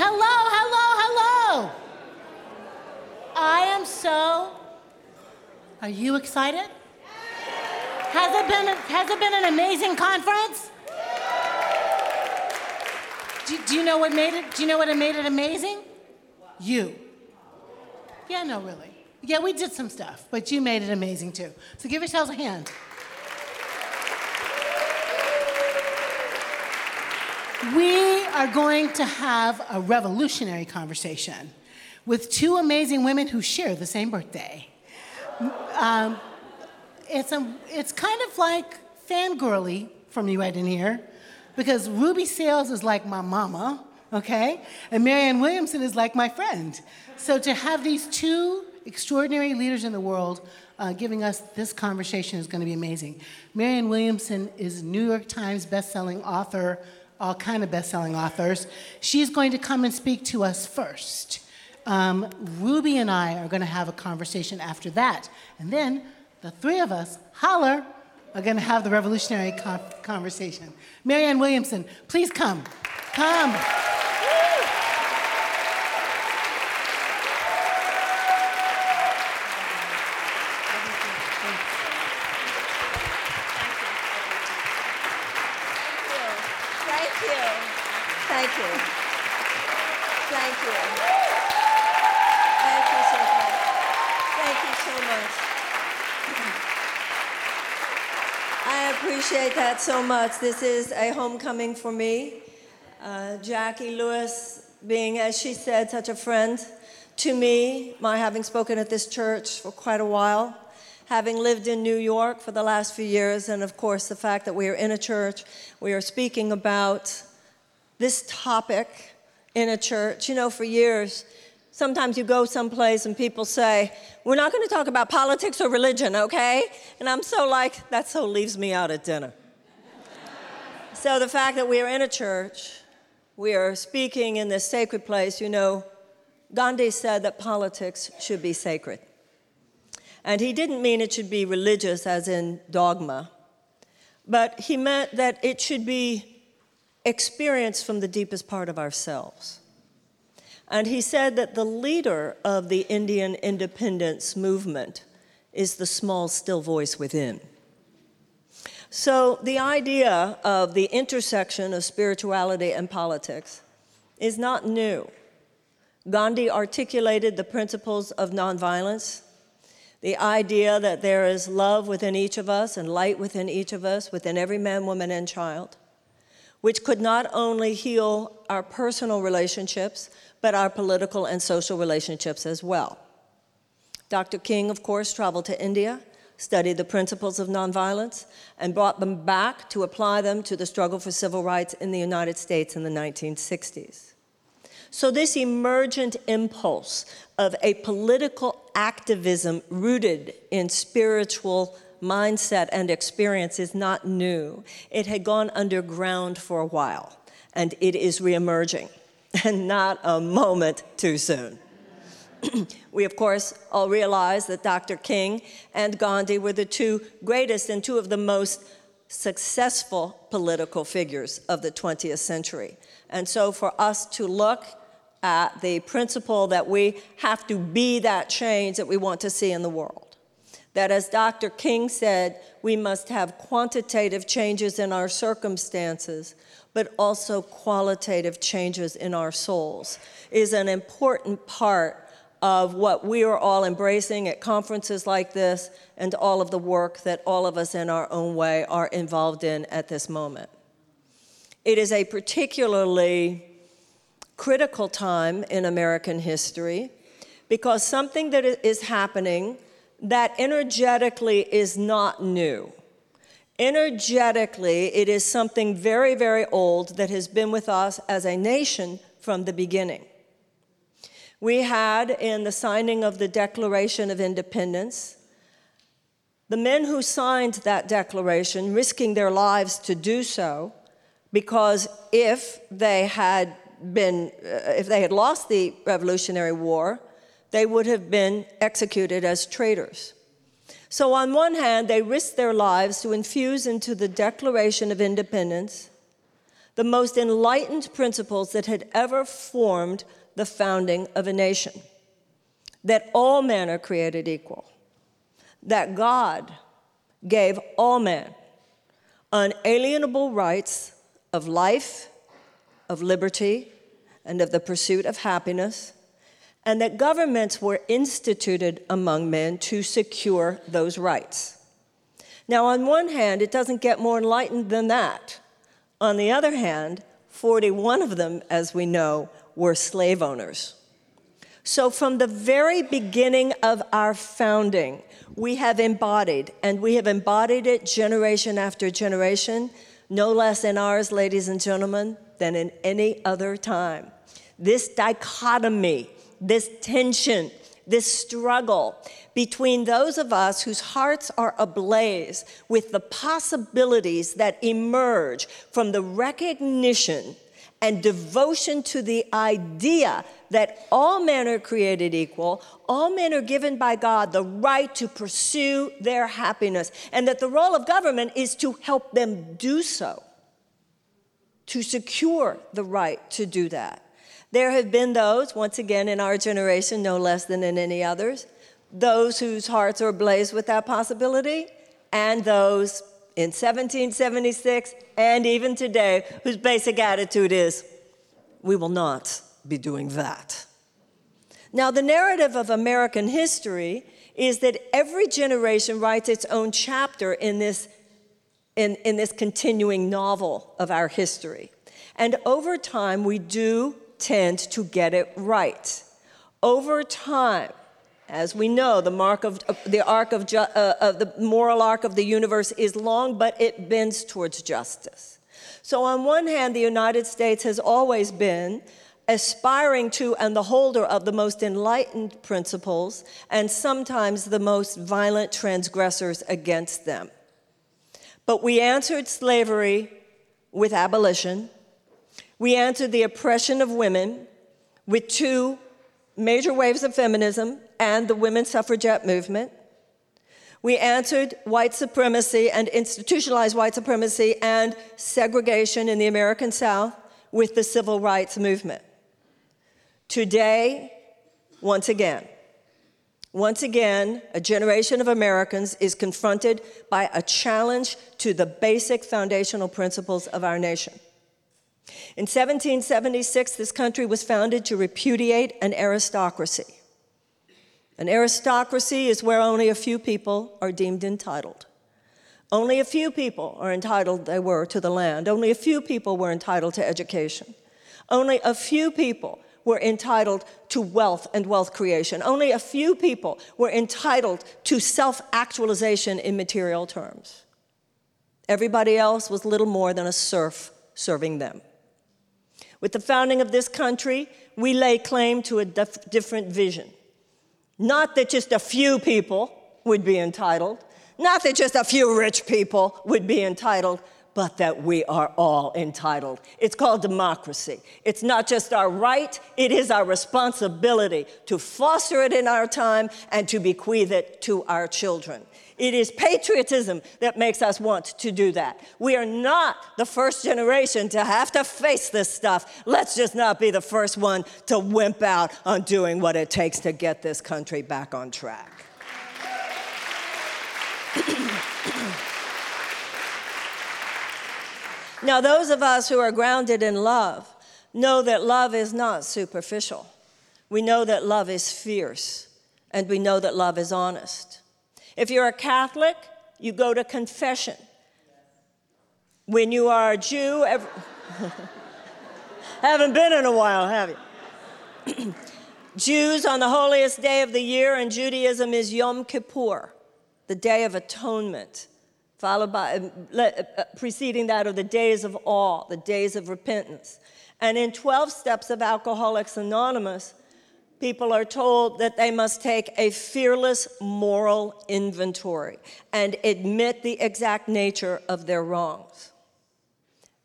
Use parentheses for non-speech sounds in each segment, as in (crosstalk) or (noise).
Hello, hello, hello. I am so. Are you excited? Has it been, has it been an amazing conference? Do, do you know what made it? Do you know what made it amazing? You. Yeah, no, really. Yeah, we did some stuff, but you made it amazing too. So give yourselves a hand. We are going to have a revolutionary conversation with two amazing women who share the same birthday. Um, it's, a, it's kind of like fangirly for me right in here because Ruby Sales is like my mama, okay? And Marianne Williamson is like my friend. So to have these two extraordinary leaders in the world uh, giving us this conversation is going to be amazing. Marianne Williamson is New York Times bestselling author, all kind of best-selling authors. She's going to come and speak to us first. Um, Ruby and I are going to have a conversation after that. And then the three of us, holler, are going to have the revolutionary con- conversation. Marianne Williamson, please come. Come. So much. This is a homecoming for me. Uh, Jacqui Lewis being, as she said, such a friend to me, my having spoken at this church for quite a while, having lived in New York for the last few years, and of course, the fact that we are in a church, we are speaking about this topic in a church. You know, for years, Sometimes you go someplace and people say, We're not going to talk about politics or religion, okay? And I'm so like, That so leaves me out at dinner. So the fact that we are in a church, we are speaking in this sacred place, you know, Gandhi said that politics should be sacred. And he didn't mean it should be religious, as in dogma, but he meant that it should be experienced from the deepest part of ourselves. And he said that the leader of the Indian independence movement is the small, still voice within. So, the idea of the intersection of spirituality and politics is not new. Gandhi articulated the principles of nonviolence, the idea that there is love within each of us and light within each of us, within every man, woman, and child, which could not only heal our personal relationships, but our political and social relationships as well. Dr. King, of course, traveled to India, studied the principles of nonviolence, and brought them back to apply them to the struggle for civil rights in the United States in the 1960s. So, this emergent impulse of a political activism rooted in spiritual mindset and experience is not new. It had gone underground for a while, and it is reemerging (laughs) and not a moment too soon. (clears throat) we, of course, all realize that Dr. King and Gandhi were the two greatest and two of the most successful political figures of the 20th century. And so, for us to look at the principle that we have to be that change that we want to see in the world, that as Dr. King said, we must have quantitative changes in our circumstances but also qualitative changes in our souls, is an important part of what we are all embracing at conferences like this and all of the work that all of us in our own way are involved in at this moment. It is a particularly critical time in American history because something that is happening that energetically is not new Energetically, it is something very, very old that has been with us as a nation from the beginning. We had in the signing of the Declaration of Independence, the men who signed that declaration risking their lives to do so, because if they had been, uh, if they had lost the Revolutionary War, they would have been executed as traitors. So, on one hand, they risked their lives to infuse into the Declaration of Independence the most enlightened principles that had ever formed the founding of a nation that all men are created equal, that God gave all men unalienable rights of life, of liberty, and of the pursuit of happiness, and that governments were instituted among men to secure those rights. Now, on one hand, it doesn't get more enlightened than that. On the other hand, 41 of them, as we know, were slave owners. So, from the very beginning of our founding, we have embodied, and we have embodied it generation after generation, no less in ours, ladies and gentlemen, than in any other time. This dichotomy, this tension, this struggle between those of us whose hearts are ablaze with the possibilities that emerge from the recognition and devotion to the idea that all men are created equal, all men are given by God the right to pursue their happiness, and that the role of government is to help them do so, to secure the right to do that. There have been those, once again in our generation, no less than in any others, those whose hearts are ablaze with that possibility, and those in 1776 and even today whose basic attitude is, we will not be doing that. Now, the narrative of American history is that every generation writes its own chapter in this, in, in this continuing novel of our history. And over time, we do tend to get it right. Over time, as we know, the, mark of, the arc of, ju- uh, of the moral arc of the universe is long, but it bends towards justice. So, on one hand, the United States has always been aspiring to and the holder of the most enlightened principles, and sometimes the most violent transgressors against them. But we answered slavery with abolition. We answered the oppression of women with two major waves of feminism and the women's suffragette movement. We answered white supremacy and institutionalized white supremacy and segregation in the American South with the civil rights movement. Today, once again, once again, a generation of Americans is confronted by a challenge to the basic foundational principles of our nation. In 1776, this country was founded to repudiate an aristocracy. An aristocracy is where only a few people are deemed entitled. Only a few people are entitled, they were, to the land. Only a few people were entitled to education. Only a few people were entitled to wealth and wealth creation. Only a few people were entitled to self actualization in material terms. Everybody else was little more than a serf serving them. With the founding of this country, we lay claim to a dif- different vision. Not that just a few people would be entitled, not that just a few rich people would be entitled, but that we are all entitled. It's called democracy. It's not just our right, it is our responsibility to foster it in our time and to bequeath it to our children. It is patriotism that makes us want to do that. We are not the first generation to have to face this stuff. Let's just not be the first one to wimp out on doing what it takes to get this country back on track. (clears throat) now, those of us who are grounded in love know that love is not superficial. We know that love is fierce, and we know that love is honest. If you're a Catholic, you go to confession. When you are a Jew, every... (laughs) haven't been in a while, have you? (clears throat) Jews on the holiest day of the year in Judaism is Yom Kippur, the Day of Atonement, followed by uh, uh, preceding that are the days of awe, the days of repentance. And in 12 steps of Alcoholics Anonymous, people are told that they must take a fearless moral inventory and admit the exact nature of their wrongs.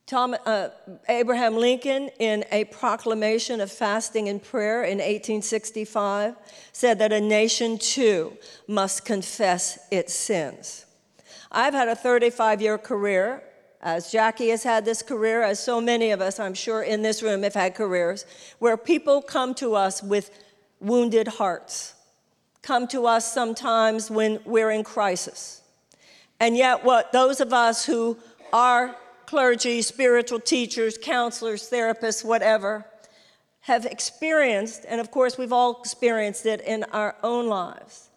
Tom, uh, Abraham Lincoln, in a proclamation of fasting and prayer in 1865, said that a nation too must confess its sins. I've had a 35 year career as Jacqui has had this career, as so many of us, I'm sure, in this room have had careers, where people come to us with wounded hearts, come to us sometimes when we're in crisis. And yet, what those of us who are clergy, spiritual teachers, counselors, therapists, whatever, have experienced, and of course, we've all experienced it in our own lives,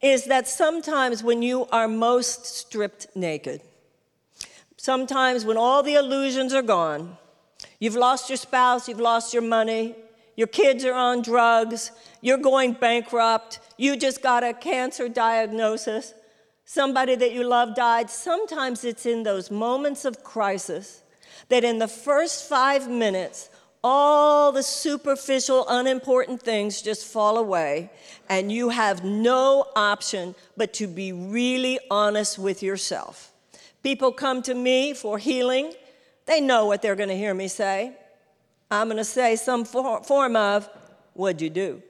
is that sometimes when you are most stripped naked, sometimes when all the illusions are gone, you've lost your spouse, you've lost your money, your kids are on drugs, you're going bankrupt, you just got a cancer diagnosis, somebody that you love died. Sometimes it's in those moments of crisis that in the first five minutes, all the superficial, unimportant things just fall away, and you have no option but to be really honest with yourself. People come to me for healing, they know what they're going to hear me say. I'm going to say some for- form of, What'd you do?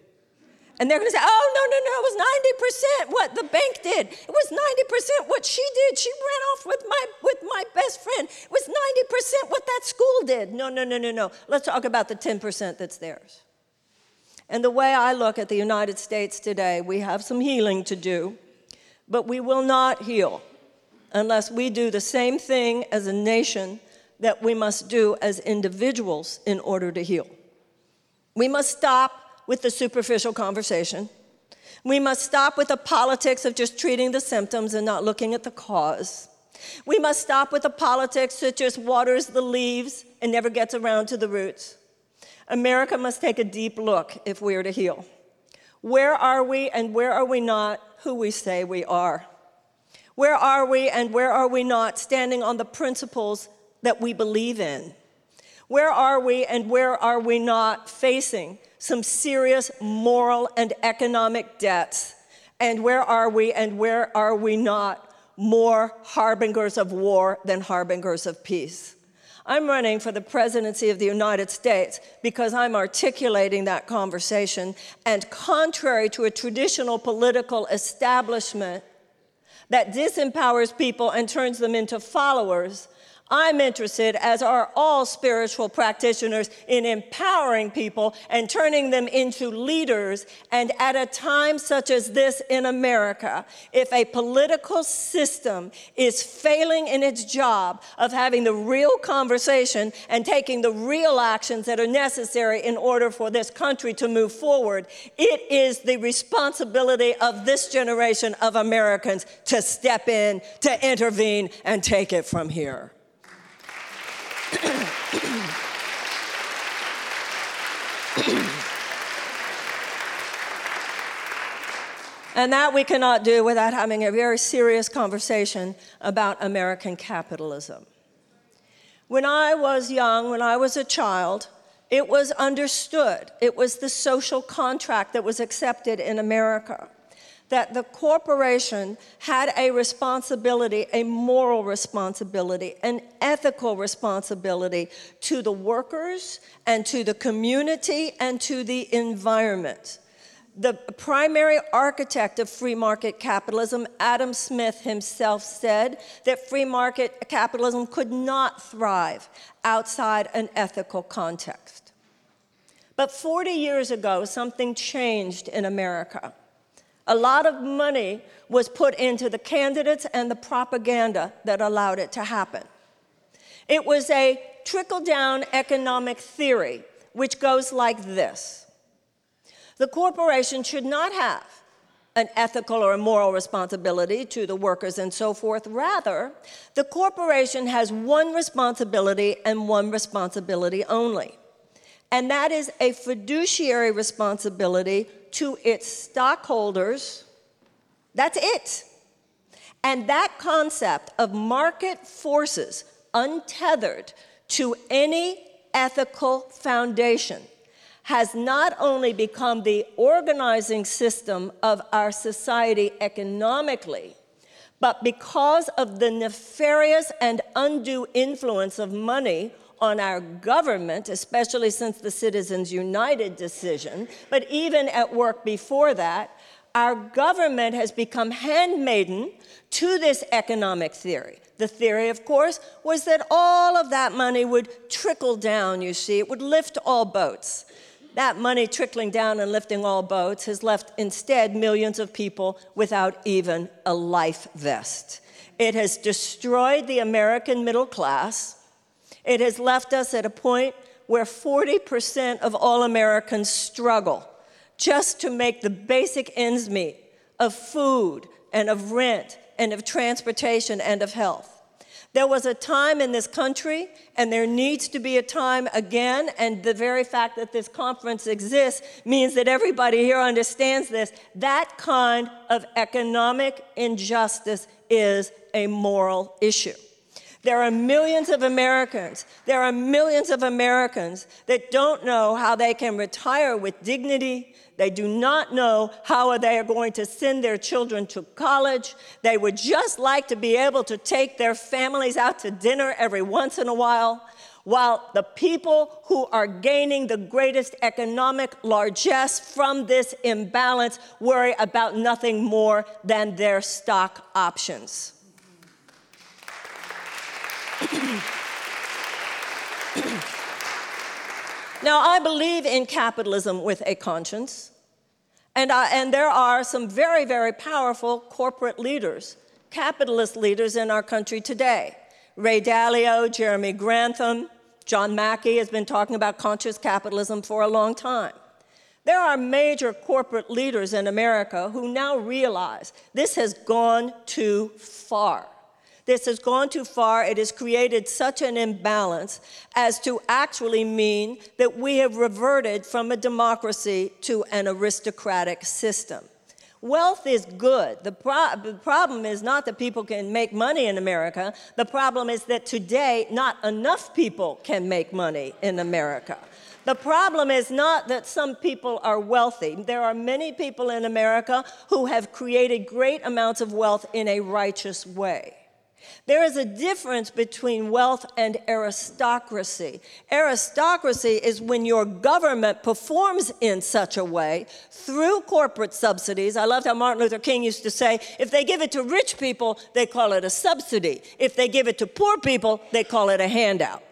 And they're going to say, oh, no, no, no, it was 90% what the bank did. It was 90% what she did. She ran off with my, with my best friend. It was 90% what that school did. No, no, no, no, no. Let's talk about the 10% that's theirs. And the way I look at the United States today, we have some healing to do, but we will not heal unless we do the same thing as a nation that we must do as individuals in order to heal. We must stop with the superficial conversation. We must stop with the politics of just treating the symptoms and not looking at the cause. We must stop with the politics that just waters the leaves and never gets around to the roots. America must take a deep look if we are to heal. Where are we and where are we not who we say we are? Where are we and where are we not standing on the principles that we believe in? Where are we and where are we not facing some serious moral and economic debts. And where are we and where are we not more harbingers of war than harbingers of peace? I'm running for the presidency of the United States because I'm articulating that conversation. And contrary to a traditional political establishment that disempowers people and turns them into followers, I'm interested, as are all spiritual practitioners, in empowering people and turning them into leaders. And at a time such as this in America, if a political system is failing in its job of having the real conversation and taking the real actions that are necessary in order for this country to move forward, it is the responsibility of this generation of Americans to step in, to intervene, and take it from here. (coughs) and that we cannot do without having a very serious conversation about American capitalism. When I was young, when I was a child, it was understood. It was the social contract that was accepted in America that the corporation had a responsibility, a moral responsibility, an ethical responsibility to the workers and to the community and to the environment. The primary architect of free market capitalism, Adam Smith himself, said that free market capitalism could not thrive outside an ethical context. But 40 years ago, something changed in America. A lot of money was put into the candidates and the propaganda that allowed it to happen. It was a trickle down economic theory, which goes like this The corporation should not have an ethical or a moral responsibility to the workers and so forth. Rather, the corporation has one responsibility and one responsibility only. And that is a fiduciary responsibility to its stockholders. That's it. And that concept of market forces untethered to any ethical foundation has not only become the organizing system of our society economically, but because of the nefarious and undue influence of money on our government, especially since the Citizens United decision, but even at work before that, Our government has become handmaiden to this economic theory. The theory, of course, was that all of that money would trickle down, you see, it would lift all boats. That money trickling down and lifting all boats has left instead millions of people without even a life vest. It has destroyed the American middle class. It has left us at a point where 40% of all Americans struggle just to make the basic ends meet of food and of rent and of transportation and of health. There was a time in this country, and there needs to be a time again, and the very fact that this conference exists means that everybody here understands this. That kind of economic injustice is a moral issue. There are millions of Americans, there are millions of Americans that don't know how they can retire with dignity. They do not know how they are going to send their children to college. They would just like to be able to take their families out to dinner every once in a while. While the people who are gaining the greatest economic largesse from this imbalance worry about nothing more than their stock options. (clears throat) now, I believe in capitalism with a conscience, and, I, and there are some very, very powerful corporate leaders, capitalist leaders in our country today. Ray Dalio, Jeremy Grantham, John Mackey has been talking about conscious capitalism for a long time. There are major corporate leaders in America who now realize this has gone too far. This has gone too far. It has created such an imbalance as to actually mean that we have reverted from a democracy to an aristocratic system. Wealth is good. The, pro- the, problem is not that people can make money in America. The problem is that today, not enough people can make money in America. The problem is not that some people are wealthy. There are many people in America who have created great amounts of wealth in a righteous way. There is a difference between wealth and aristocracy. Aristocracy is when your government performs in such a way through corporate subsidies. I loved how Martin Luther King used to say if they give it to rich people, they call it a subsidy. If they give it to poor people, they call it a handout.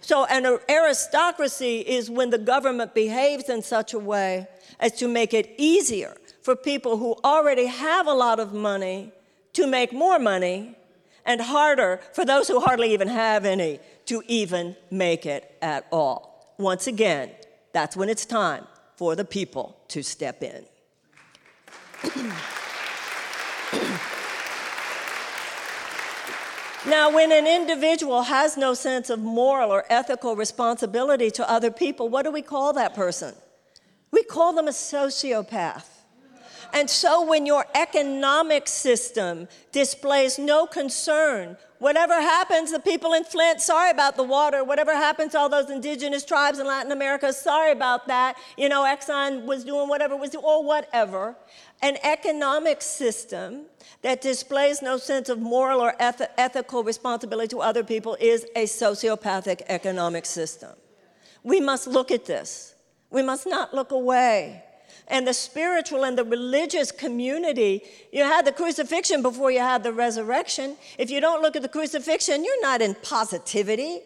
So, an aristocracy is when the government behaves in such a way as to make it easier for people who already have a lot of money to make more money and harder for those who hardly even have any to even make it at all. Once again, that's when it's time for the people to step in. (clears throat) now, when an individual has no sense of moral or ethical responsibility to other people, what do we call that person? We call them a sociopath. And so when your economic system displays no concern, whatever happens, the people in Flint, sorry about the water, whatever happens to all those indigenous tribes in Latin America, sorry about that. You know, Exxon was doing whatever was doing, or whatever. An economic system that displays no sense of moral or eth- ethical responsibility to other people is a sociopathic economic system. We must look at this. We must not look away and the spiritual and the religious community. You had the crucifixion before you had the resurrection. If you don't look at the crucifixion, you're not in positivity.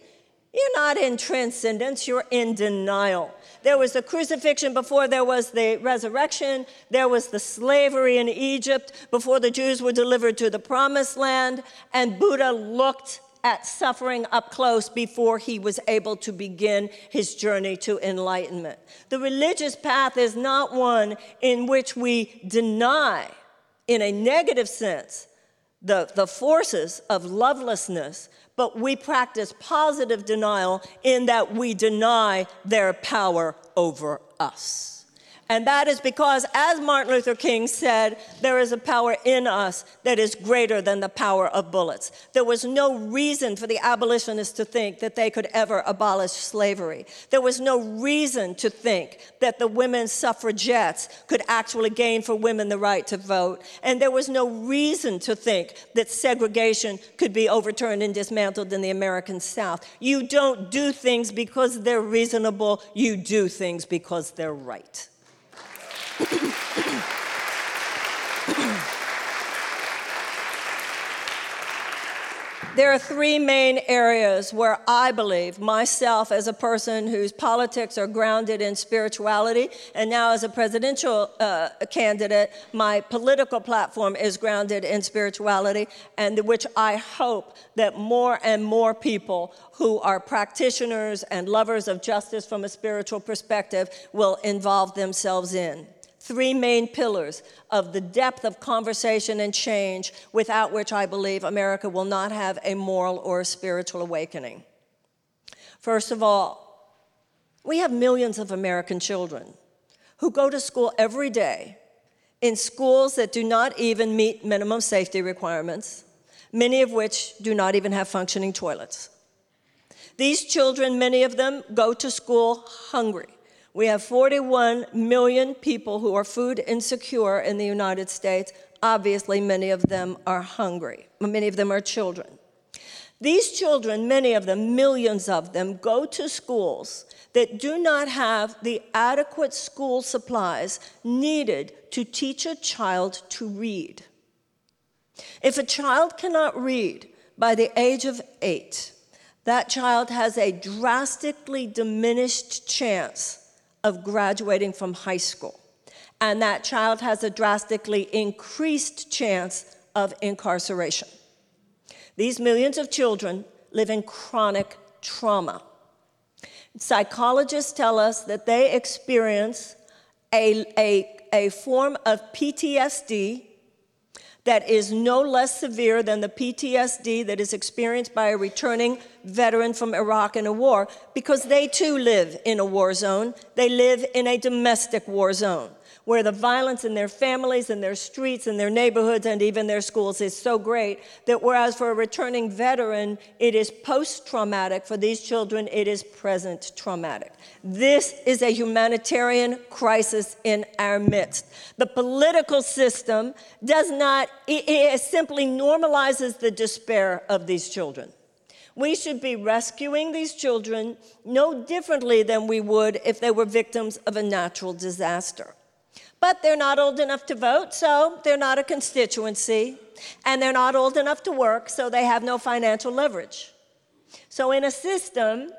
You're not in transcendence, you're in denial. There was the crucifixion before there was the resurrection. There was the slavery in Egypt before the Jews were delivered to the promised land. And Buddha looked at suffering up close before he was able to begin his journey to enlightenment. The religious path is not one in which we deny, in a negative sense, the, the forces of lovelessness, but we practice positive denial in that we deny their power over us. And that is because, as Martin Luther King said, there is a power in us that is greater than the power of bullets. There was no reason for the abolitionists to think that they could ever abolish slavery. There was no reason to think that the women's suffragettes could actually gain for women the right to vote. And there was no reason to think that segregation could be overturned and dismantled in the American South. You don't do things because they're reasonable, you do things because they're right. There are three main areas where I believe, myself as a person whose politics are grounded in spirituality, and now as a presidential uh, candidate, my political platform is grounded in spirituality, and which I hope that more and more people who are practitioners and lovers of justice from a spiritual perspective will involve themselves in three main pillars of the depth of conversation and change without which I believe America will not have a moral or a spiritual awakening. First of all, we have millions of American children who go to school every day in schools that do not even meet minimum safety requirements, many of which do not even have functioning toilets. These children, many of them, go to school hungry. We have 41 million people who are food insecure in the United States. Obviously, many of them are hungry, many of them are children. These children, many of them, millions of them, go to schools that do not have the adequate school supplies needed to teach a child to read. If a child cannot read by the age of eight, that child has a drastically diminished chance of graduating from high school. And that child has a drastically increased chance of incarceration. These millions of children live in chronic trauma. Psychologists tell us that they experience a, a, a form of PTSD that is no less severe than the PTSD that is experienced by a returning veteran from Iraq in a war because they too live in a war zone. They live in a domestic war zone where the violence in their families and their streets and their neighborhoods and even their schools is so great that whereas for a returning veteran it is post traumatic, for these children it is present traumatic. This is a humanitarian crisis in our midst. The political system does not, it simply normalizes the despair of these children. We should be rescuing these children no differently than we would if they were victims of a natural disaster. But they're not old enough to vote, so they're not a constituency. And they're not old enough to work, so they have no financial leverage. So, in a system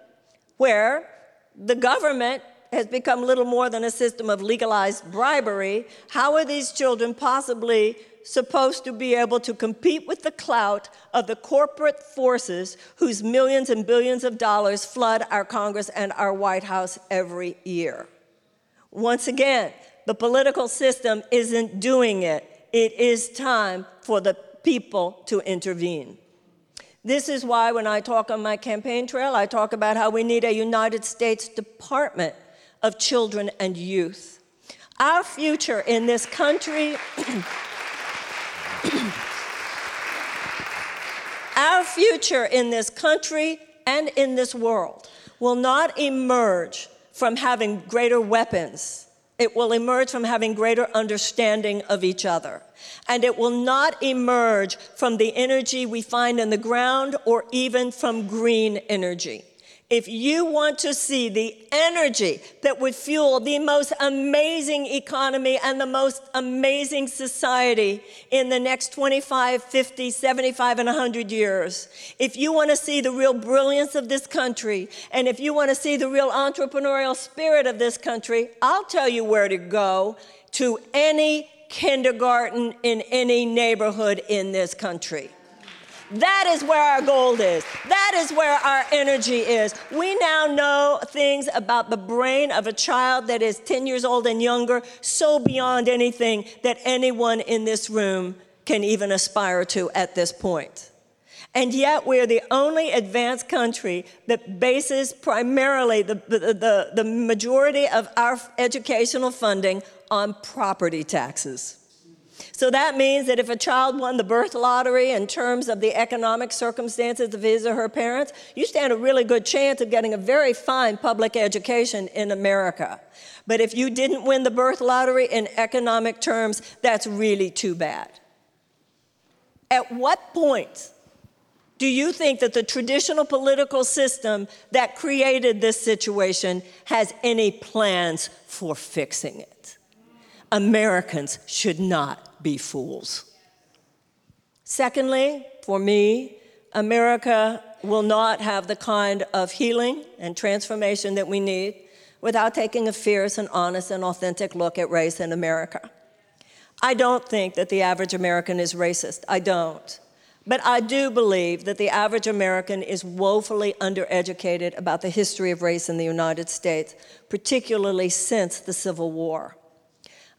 where the government has become little more than a system of legalized bribery, how are these children possibly supposed to be able to compete with the clout of the corporate forces whose millions and billions of dollars flood our Congress and our White House every year? Once again, the political system isn't doing it. It is time for the people to intervene. This is why, when I talk on my campaign trail, I talk about how we need a United States Department of Children and Youth. Our future in this country. (coughs) our future in this country and in this world will not emerge from having greater weapons it will emerge from having greater understanding of each other. And it will not emerge from the energy we find in the ground or even from green energy if you want to see the energy that would fuel the most amazing economy and the most amazing society in the next 25, 50, 75, and 100 years, if you want to see the real brilliance of this country, and if you want to see the real entrepreneurial spirit of this country, I'll tell you where to go to any kindergarten in any neighborhood in this country. That is where our gold is. That is where our energy is. We now know things about the brain of a child that is 10 years old and younger, so beyond anything that anyone in this room can even aspire to at this point. And yet, we're the only advanced country that bases primarily the, the, the, the majority of our educational funding on property taxes. So that means that if a child won the birth lottery in terms of the economic circumstances of his or her parents, you stand a really good chance of getting a very fine public education in America. But if you didn't win the birth lottery in economic terms, that's really too bad. At what point do you think that the traditional political system that created this situation has any plans for fixing it? Americans should not be fools. Secondly, for me, America will not have the kind of healing and transformation that we need without taking a fierce and honest and authentic look at race in America. I don't think that the average American is racist. I don't. But I do believe that the average American is woefully undereducated about the history of race in the United States, particularly since the Civil War.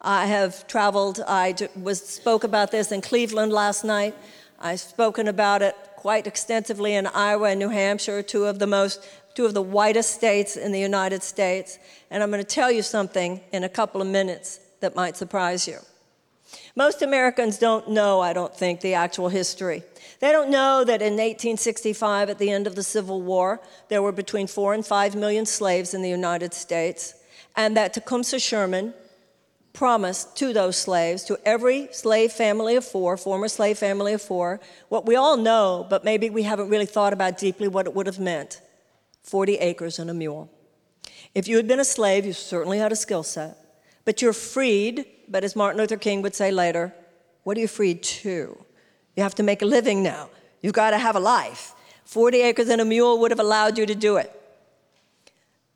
I have traveled, I was, spoke about this in Cleveland last night. I've spoken about it quite extensively in Iowa and New Hampshire, two of the most two of the whitest states in the United States. And I'm going to tell you something in a couple of minutes that might surprise you. Most Americans don't know, I don't think, the actual history. They don't know that in 1865, at the end of the Civil War, there were between four and five million slaves in the United States, and that Tecumseh Sherman promised to those slaves, to every slave family of four, former slave family of four, what we all know, but maybe we haven't really thought about deeply what it would have meant 40 acres and a mule. If you had been a slave, you certainly had a skill set, but you're freed, but as Martin Luther King would say later, what are you freed to? You have to make a living now. You've got to have a life. 40 acres and a mule would have allowed you to do it.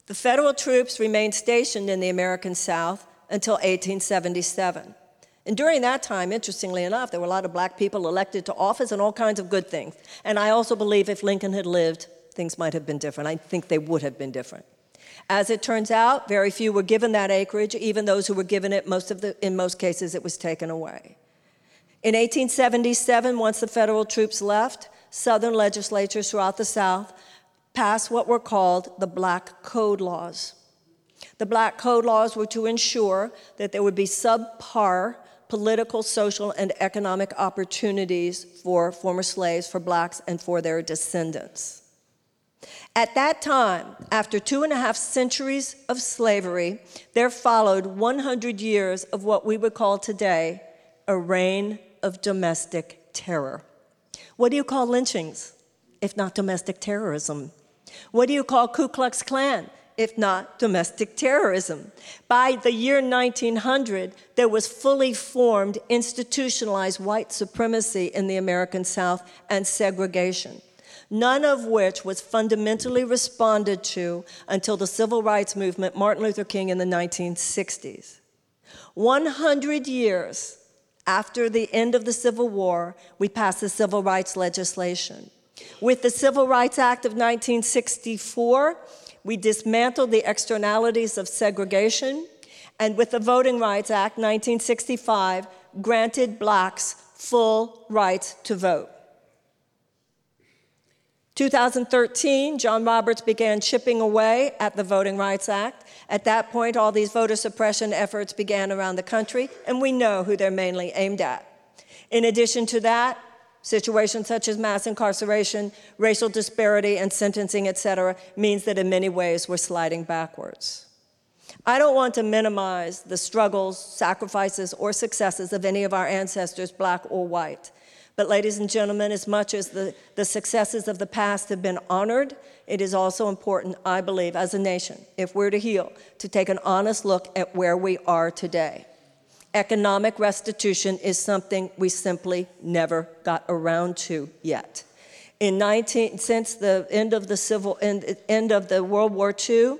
The federal troops remained stationed in the American South until 1877. And during that time, interestingly enough, there were a lot of black people elected to office and all kinds of good things. And I also believe if Lincoln had lived, things might have been different. I think they would have been different. As it turns out, very few were given that acreage. Even those who were given it, most of the, in most cases, it was taken away. In 1877, once the federal troops left, Southern legislatures throughout the South passed what were called the Black Code Laws. The Black Code laws were to ensure that there would be subpar political, social, and economic opportunities for former slaves, for blacks, and for their descendants. At that time, after two and a half centuries of slavery, there followed 100 years of what we would call today a reign of domestic terror. What do you call lynchings, if not domestic terrorism? What do you call Ku Klux Klan, if not domestic terrorism. By the year 1900, there was fully formed, institutionalized white supremacy in the American South and segregation, none of which was fundamentally responded to until the civil rights movement, Martin Luther King, in the 1960s. 100 years after the end of the Civil War, we passed the civil rights legislation. With the Civil Rights Act of 1964, we dismantled the externalities of segregation, and with the Voting Rights Act 1965, granted blacks full rights to vote. 2013, John Roberts began chipping away at the Voting Rights Act. At that point, all these voter suppression efforts began around the country, and we know who they're mainly aimed at. In addition to that, Situations such as mass incarceration, racial disparity, and sentencing, et cetera, means that in many ways we're sliding backwards. I don't want to minimize the struggles, sacrifices, or successes of any of our ancestors, black or white. But, ladies and gentlemen, as much as the, the successes of the past have been honored, it is also important, I believe, as a nation, if we're to heal, to take an honest look at where we are today. Economic restitution is something we simply never got around to yet. In 19, since the end of the civil end, end of the World War II,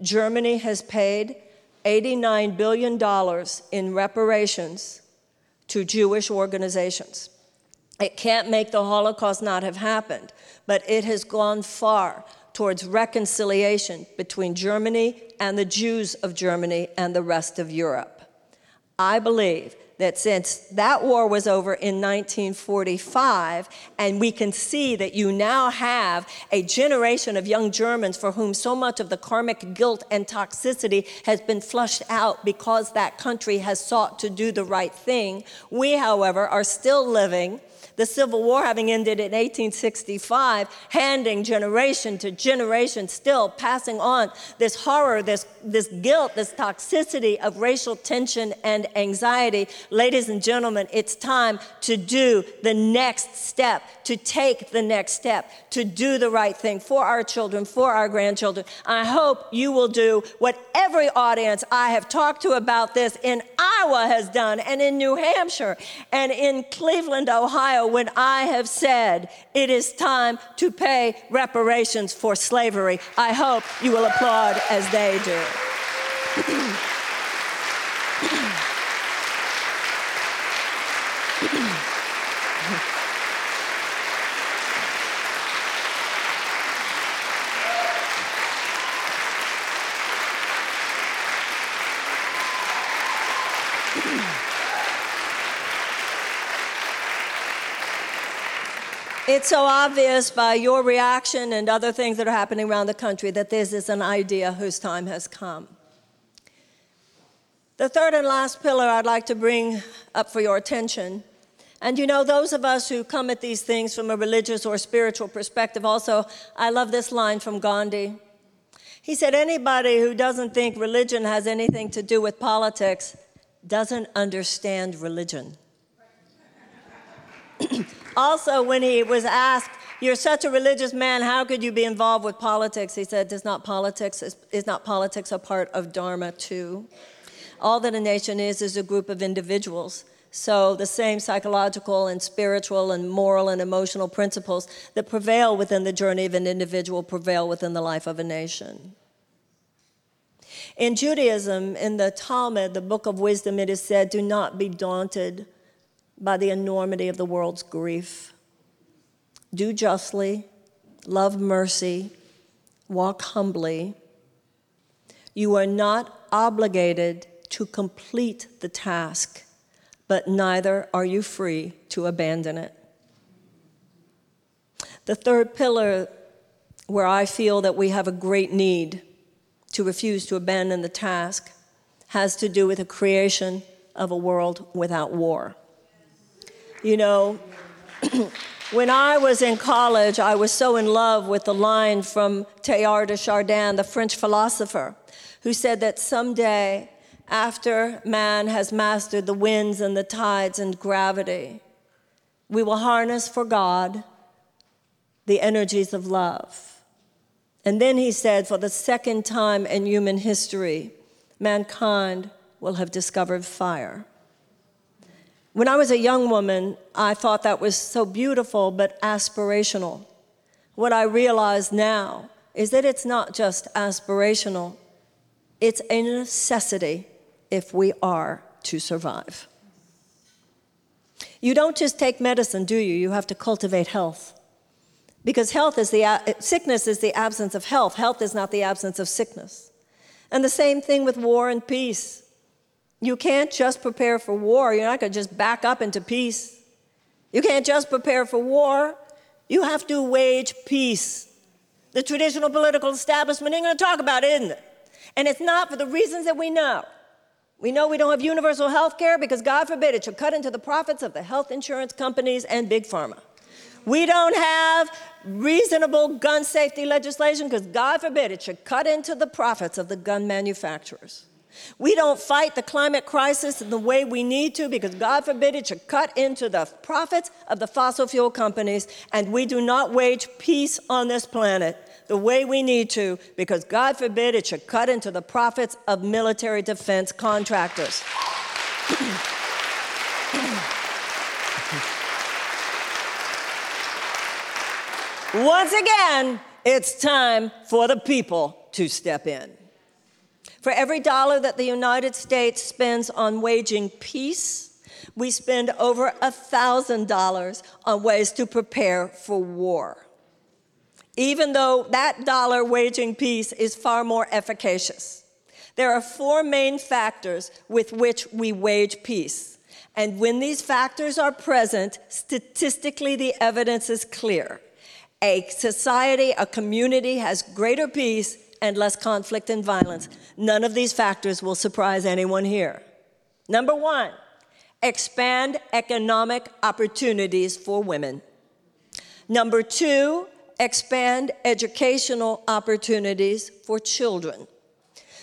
Germany has paid 89 billion dollars in reparations to Jewish organizations. It can't make the Holocaust not have happened, but it has gone far towards reconciliation between Germany and the Jews of Germany and the rest of Europe. I believe that since that war was over in 1945, and we can see that you now have a generation of young Germans for whom so much of the karmic guilt and toxicity has been flushed out because that country has sought to do the right thing, we, however, are still living the Civil War having ended in 1865, handing generation to generation, still passing on this horror, this, this guilt, this toxicity of racial tension and anxiety. Ladies and gentlemen, it's time to do the next step, to take the next step, to do the right thing for our children, for our grandchildren. I hope you will do what every audience I have talked to about this in Iowa has done, and in New Hampshire, and in Cleveland, Ohio, when I have said it is time to pay reparations for slavery. I hope you will applaud as they do. (clears throat) It's so obvious by your reaction and other things that are happening around the country that this is an idea whose time has come. The third and last pillar I'd like to bring up for your attention. And you know, those of us who come at these things from a religious or spiritual perspective, also, I love this line from Gandhi. He said, Anybody who doesn't think religion has anything to do with politics doesn't understand religion. (coughs) also, when he was asked, You're such a religious man, how could you be involved with politics? He said, Is not politics, is, is not politics a part of Dharma too? All that a nation is is a group of individuals. So, the same psychological and spiritual and moral and emotional principles that prevail within the journey of an individual prevail within the life of a nation. In Judaism, in the Talmud, the book of wisdom, it is said, Do not be daunted by the enormity of the world's grief. Do justly, love mercy, walk humbly. You are not obligated to complete the task, but neither are you free to abandon it. The third pillar, where I feel that we have a great need to refuse to abandon the task, has to do with the creation of a world without war. You know, (clears throat) when I was in college, I was so in love with the line from Teilhard de Chardin, the French philosopher, who said that someday, after man has mastered the winds and the tides and gravity, we will harness for God the energies of love. And then he said, for the second time in human history, mankind will have discovered fire. When I was a young woman, I thought that was so beautiful but aspirational. What I realize now is that it's not just aspirational, it's a necessity if we are to survive. You don't just take medicine, do you? You have to cultivate health. Because health is the sickness is the absence of health. Health is not the absence of sickness. And the same thing with war and peace. You can't just prepare for war. You're not going to just back up into peace. You can't just prepare for war. You have to wage peace. The traditional political establishment ain't going to talk about it, it? And it's not for the reasons that we know. We know we don't have universal health care because, God forbid, it should cut into the profits of the health insurance companies and big pharma. We don't have reasonable gun safety legislation because, God forbid, it should cut into the profits of the gun manufacturers. We don't fight the climate crisis in the way we need to because, God forbid, it should cut into the profits of the fossil fuel companies, and we do not wage peace on this planet the way we need to because, God forbid, it should cut into the profits of military defense contractors. Once again, it's time for the people to step in. For every dollar that the United States spends on waging peace, we spend over $1,000 on ways to prepare for war. Even though that dollar waging peace is far more efficacious. There are four main factors with which we wage peace. And when these factors are present, statistically the evidence is clear. A society, a community has greater peace and less conflict and violence. None of these factors will surprise anyone here. Number one, expand economic opportunities for women. Number two, expand educational opportunities for children.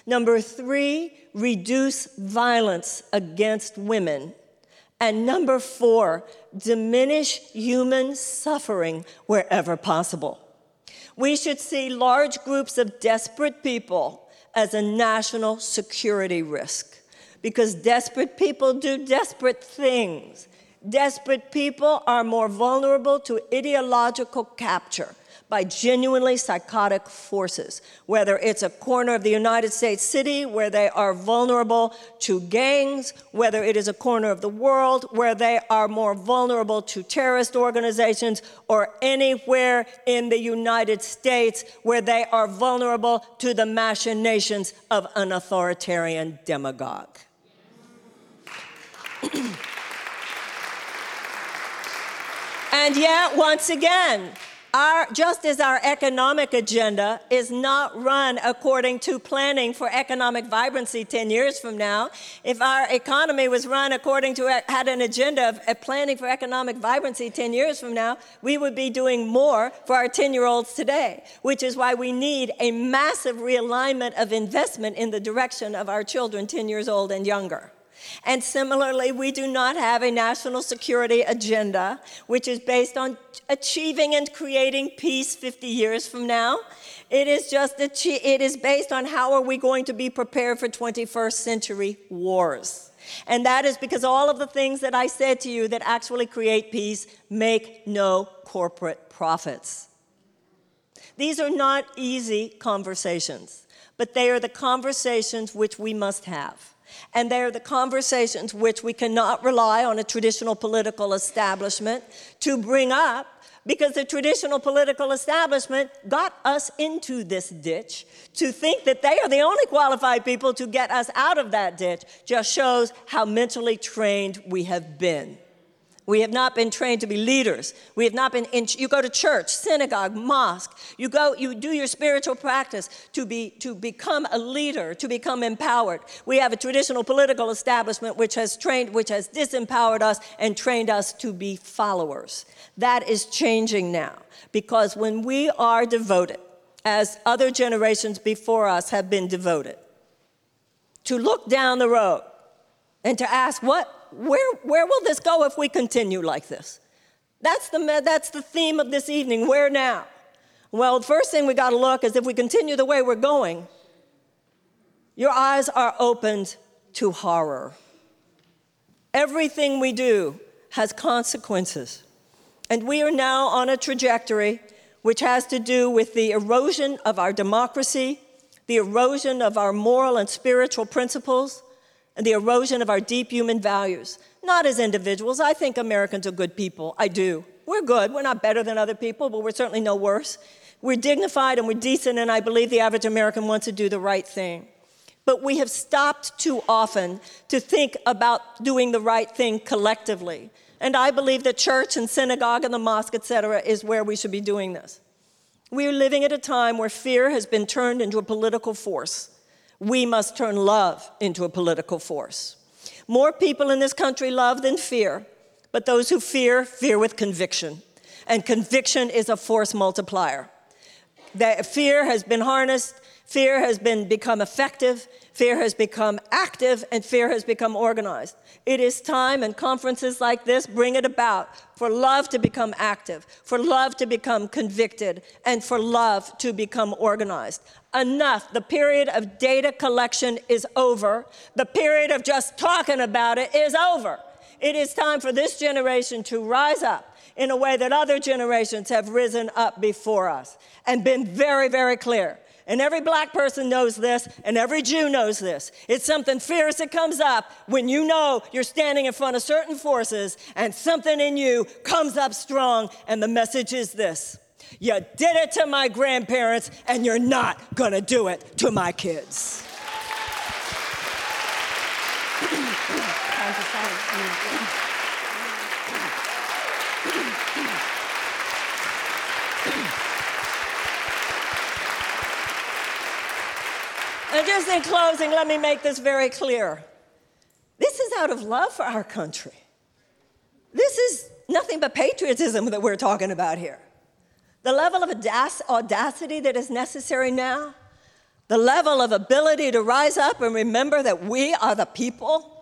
Number three, reduce violence against women. And number four, diminish human suffering wherever possible. We should see large groups of desperate people as a national security risk. because desperate people do desperate things. Desperate people are more vulnerable to ideological capture by genuinely psychotic forces, whether it's a corner of the United States city where they are vulnerable to gangs, whether it is a corner of the world where they are more vulnerable to terrorist organizations, or anywhere in the United States where they are vulnerable to the machinations of an authoritarian demagogue. (clears throat) and yet, once again, our, just as our economic agenda is not run according to planning for economic vibrancy 10 years from now, if our economy was run according to, had an agenda of, planning for economic vibrancy 10 years from now, we would be doing more for our 10 year olds today, which is why we need a massive realignment of investment in the direction of our children 10 years old and younger. And similarly, we do not have a national security agenda which is based on achieving and creating peace 50 years from now. It is just it is based on how are we going to be prepared for 21st century wars. And that is because all of the things that I said to you that actually create peace make no corporate profits. These are not easy conversations, but they are the conversations which we must have. And they're the conversations which we cannot rely on a traditional political establishment to bring up because the traditional political establishment got us into this ditch. To think that they are the only qualified people to get us out of that ditch just shows how mentally trained we have been. We have not been trained to be leaders. We have not been in, you go to church, synagogue, mosque. You go, you do your spiritual practice to be, to become a leader, to become empowered. We have a traditional political establishment which has trained, which has disempowered us and trained us to be followers. That is changing now because when we are devoted, as other generations before us have been devoted, to look down the road and to ask what where, where will this go if we continue like this? That's the, that's the theme of this evening. Where now? Well, the first thing we got to look is if we continue the way we're going, your eyes are opened to horror. Everything we do has consequences. And we are now on a trajectory which has to do with the erosion of our democracy, the erosion of our moral and spiritual principles, and the erosion of our deep human values. Not as individuals. I think Americans are good people. I do. We're good. We're not better than other people, but we're certainly no worse. We're dignified and we're decent, and I believe the average American wants to do the right thing. But we have stopped too often to think about doing the right thing collectively. And I believe the church and synagogue and the mosque, et cetera, is where we should be doing this. We are living at a time where fear has been turned into a political force we must turn love into a political force. More people in this country love than fear, but those who fear, fear with conviction. And conviction is a force multiplier. That fear has been harnessed, fear has been become effective, fear has become active, and fear has become organized. It is time, and conferences like this bring it about for love to become active, for love to become convicted, and for love to become organized. Enough. The period of data collection is over. The period of just talking about it is over. It is time for this generation to rise up in a way that other generations have risen up before us and been very, very clear. And every black person knows this, and every Jew knows this. It's something fierce that comes up when you know you're standing in front of certain forces, and something in you comes up strong, and the message is this You did it to my grandparents, and you're not gonna do it to my kids. (clears throat) And just in closing, let me make this very clear. This is out of love for our country. This is nothing but patriotism that we're talking about here. The level of audacity that is necessary now, the level of ability to rise up and remember that we are the people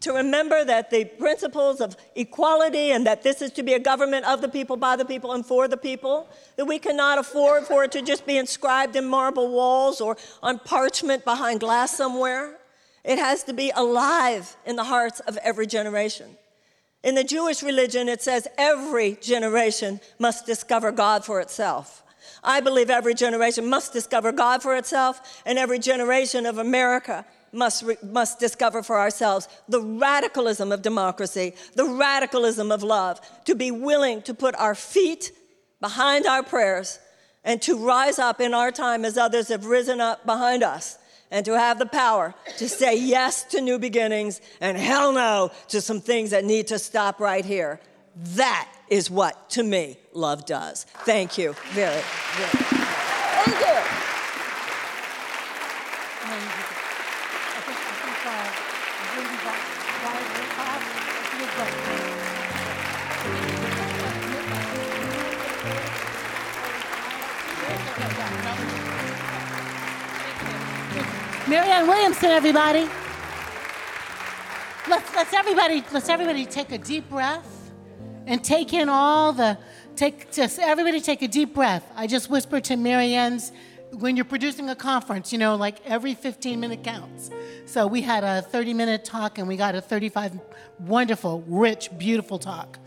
to remember that the principles of equality and that this is to be a government of the people, by the people, and for the people, that we cannot afford for it to just be inscribed in marble walls or on parchment behind glass somewhere. It has to be alive in the hearts of every generation. In the Jewish religion, it says every generation must discover God for itself. I believe every generation must discover God for itself, and every generation of America must, re- must discover for ourselves the radicalism of democracy, the radicalism of love, to be willing to put our feet behind our prayers and to rise up in our time as others have risen up behind us and to have the power to say yes to new beginnings and hell no to some things that need to stop right here. That is what, to me, love does. Thank you very, very much. Thank you. Marianne Williamson, everybody. Let's, let's everybody let's everybody take a deep breath and take in all the take just everybody take a deep breath. I just whispered to Marianne's when you're producing a conference, you know, like every 15 minute counts. So we had a 30 minute talk and we got a 35 wonderful, rich, beautiful talk.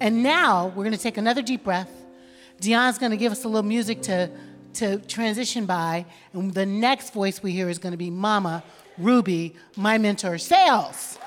And now we're gonna take another deep breath. Dion's gonna give us a little music to to transition by, and the next voice we hear is going to be Mama Ruby, my mentor, Sales.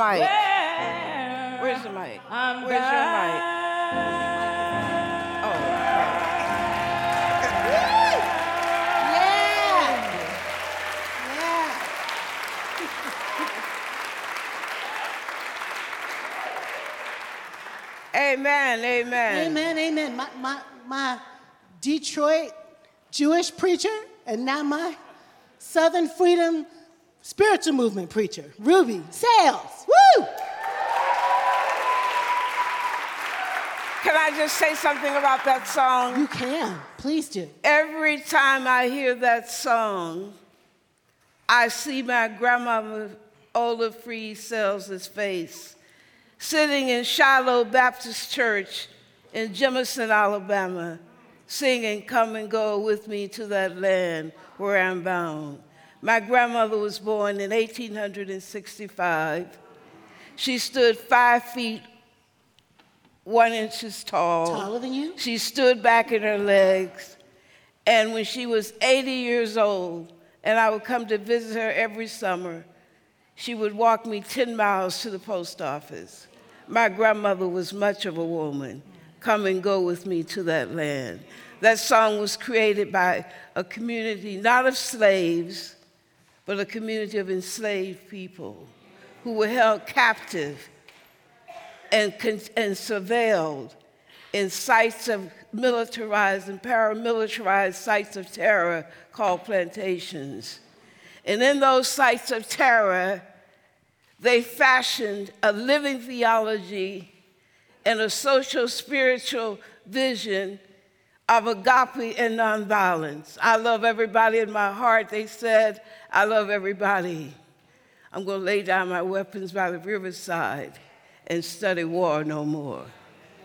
Mic? Where Where's the mic? I'm Where's your mic? Oh, Yeah. Yeah. amen, amen. Amen, amen. My, my, my Detroit Jewish preacher, and now my Southern Freedom Spiritual Movement preacher, Ruby Sales. Can I just say something about that song? You can. Please do. Every time I hear that song, I see my grandmother, Ola Free Sales' face, sitting in Shiloh Baptist Church in Jemison, Alabama, singing, Come and go with me to that land where I'm bound. My grandmother was born in 1865. She stood five feet, one inches tall. Taller than you? She stood back in her legs. And when she was 80 years old, and I would come to visit her every summer, she would walk me 10 miles to the post office. My grandmother was much of a woman. Come and go with me to that land. That song was created by a community not of slaves, but a community of enslaved people who were held captive and, and surveilled in sites of militarized and paramilitarized sites of terror called plantations. And in those sites of terror, they fashioned a living theology and a social spiritual vision of agape and nonviolence. I love everybody in my heart. They said, I love everybody. I'm going to lay down my weapons by the riverside and study war no more.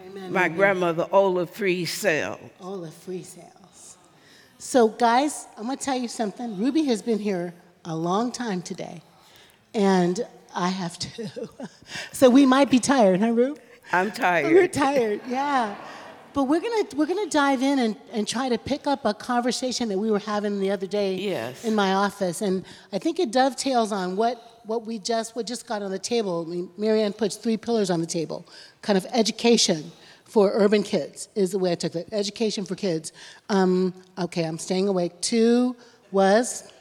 Amen. My grandmother, Ola Free. All the free sales. So, guys, I'm going to tell you something. Ruby has been here a long time today, and I have too. (laughs) so, we might be tired, huh, Ruby? I'm tired. We're tired. tired, yeah. But we're gonna we're gonna dive in and, and try to pick up a conversation that we were having the other day Yes. in my office, and I think it dovetails on what what we just what just got on the table. I mean, Marianne puts three pillars on the table, kind of education for urban kids is the way I took it. Education for kids. Um, okay, I'm staying awake. Two was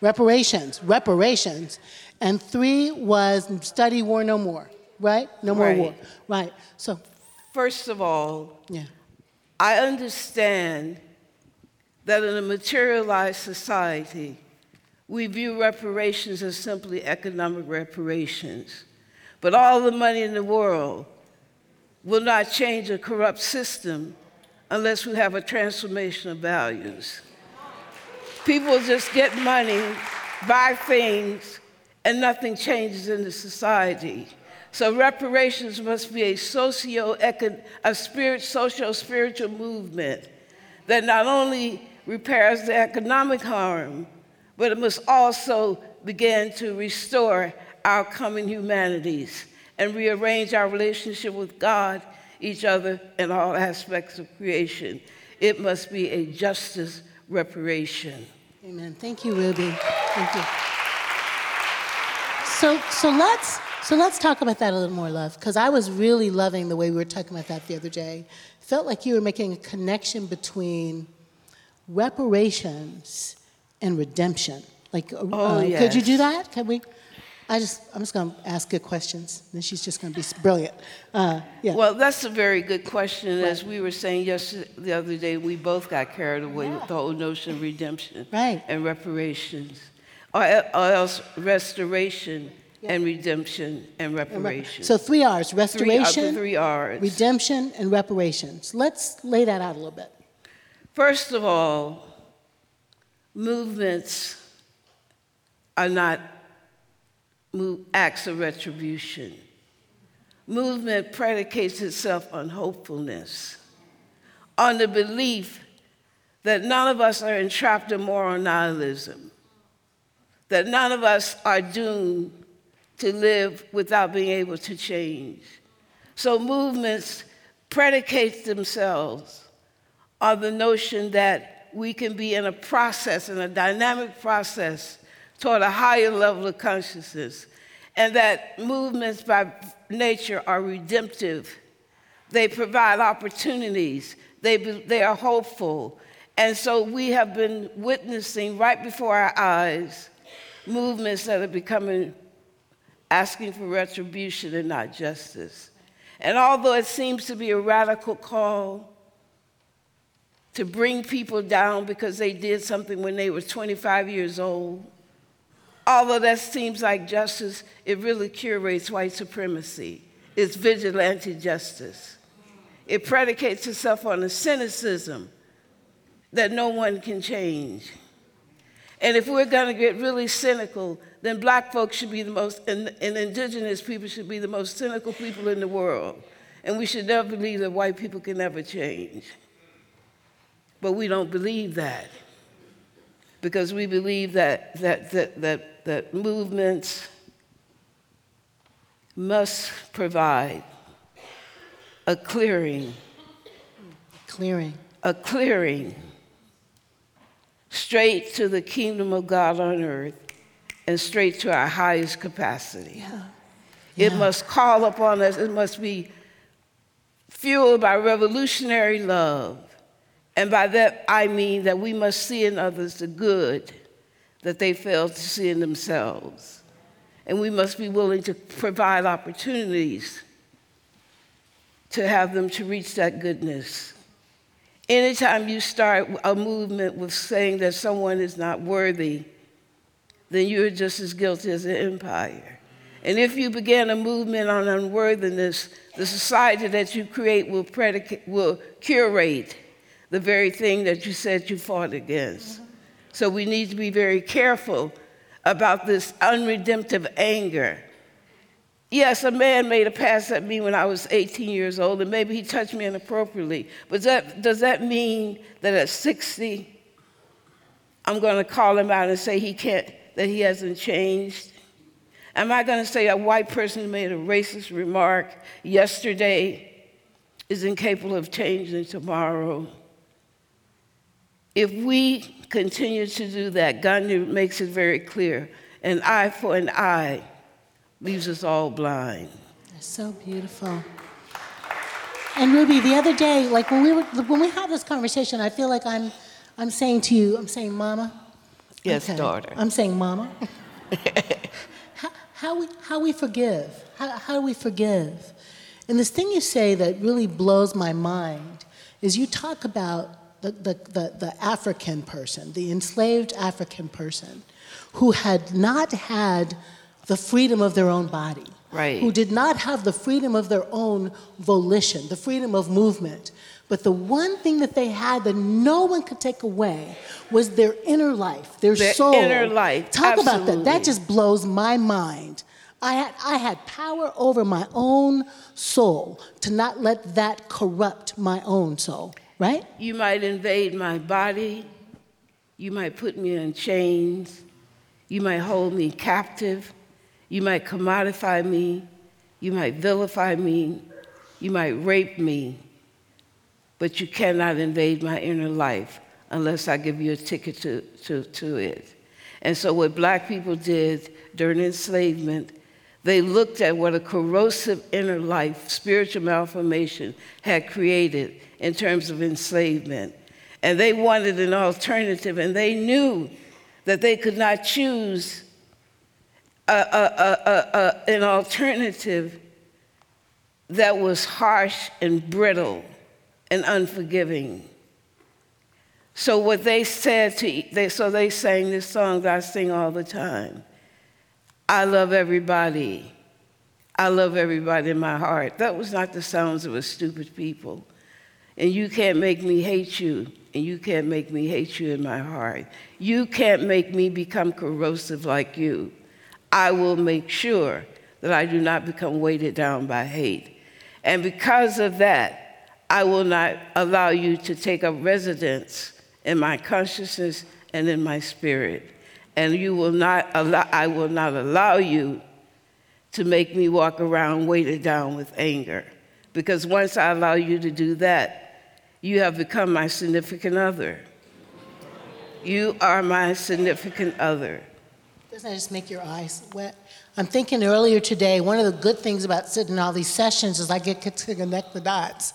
reparations, reparations, and three was study war no more. Right? No more Right. war. Right. So First of all, yeah. I understand that in a materialized society, we view reparations as simply economic reparations. But all the money in the world will not change a corrupt system unless we have a transformation of values. People just get money, buy things, and nothing changes in the society. So reparations must be a socio a spirit, social spiritual movement that not only repairs the economic harm, but it must also begin to restore our common humanities and rearrange our relationship with God, each other, and all aspects of creation. It must be a justice reparation. Amen. Thank you, Ruby. Thank you. So, so let's so let's talk about that a little more, love, because I was really loving the way we were talking about that the other day. Felt like you were making a connection between reparations and redemption. Like, uh, Oh, uh, could you do that? Can we? I just, I'm just going to ask good questions. and she's just going to be brilliant. Uh, yeah. Well, that's a very good question. As we were saying yesterday, the other day, we both got carried away with the whole notion of redemption Right. and reparations, or, e- or else restoration and redemption and reparations. so three R's: uh, restoration, three R's. redemption, and reparations. Let's lay that out a little bit. First of all, movements are not acts of retribution. Movement predicates itself on hopefulness, on the belief that none of us are entrapped in moral nihilism, that none of us are doomed to live without being able to change. So movements predicate themselves on the notion that we can be in a process, in a dynamic process, toward a higher level of consciousness. and that movements by nature are redemptive. They provide opportunities, they, they are hopeful. And so we have been witnessing right before our eyes movements that are becoming asking for retribution and not justice. And although it seems to be a radical call to bring people down because they did something when they were 25 years old, although that seems like justice, it really curates white supremacy. It's vigilante justice. It predicates itself on a cynicism that no one can change. And if we're going to get really cynical, then black folks should be the most, and, and, indigenous people should be the most cynical people in the world. And we should never believe that white people can never change. But we don't believe that. Because we believe that, that, that, that, that movements must provide a clearing. Clearing. A clearing straight to the kingdom of God on earth and straight to our highest capacity. Yeah. It must call upon us, it must be fueled by revolutionary love. And by that, I mean that we must see in others the good that they fail to see in themselves. And we must be willing to provide opportunities to have them to reach that goodness. Anytime you start a movement with saying that someone is not worthy, then you're just as guilty as the empire. And if you begin a movement on unworthiness, the society that you create will, will curate the very thing that you said you fought against. So we need to be very careful about this unredemptive anger Yes, a man made a pass at me when I was 18 years old, and maybe he touched me inappropriately. But that, does that mean that at 60, I'm going to call him out and say he can't, that he hasn't changed? Am I going to say a white person made a racist remark yesterday is incapable of changing tomorrow? If we continue to do that, Gandhi makes it very clear an eye for an eye leaves us all blind. That's so beautiful. And Ruby, the other day, like when we were when we had this conversation, I feel like I'm I'm saying to you, I'm saying, Mama. Yes, Okay. daughter. I'm saying, Mama. (laughs) how, how we how we forgive? How, how do we forgive? And this thing you say that really blows my mind is you talk about the, the, the, the African person, the enslaved African person, who had not had the freedom of their own body. Right. Who did not have the freedom of their own volition, the freedom of movement. But the one thing that they had that no one could take away was their inner life, their, Their soul. inner life, Talk about that. That just blows my mind. I had, I had power over my own soul to not let that corrupt my own soul, right? You might invade my body. You might put me in chains. You might hold me captive. You might commodify me. You might vilify me. You might rape me. But you cannot invade my inner life unless I give you a ticket to, to, to it. And so, what black people did during enslavement, they looked at what a corrosive inner life, spiritual malformation, had created in terms of enslavement. And they wanted an alternative, and they knew that they could not choose a, a, a, an alternative that was harsh and brittle and unforgiving. So what they said to they so they sang this song that I sing all the time. I love everybody. I love everybody in my heart. That was not the sounds of a stupid people. And you can't make me hate you, and you can't make me hate you in my heart. You can't make me become corrosive like you. I will make sure that I do not become weighted down by hate. And because of that, I will not allow you to take up residence in my consciousness and in my spirit. And you will not allow, I will not allow you to make me walk around weighted down with anger. Because once I allow you to do that, you have become my significant other. You are my significant other. Doesn't that just make your eyes wet? I'm thinking earlier today, one of the good things about sitting in all these sessions is I get to connect the dots.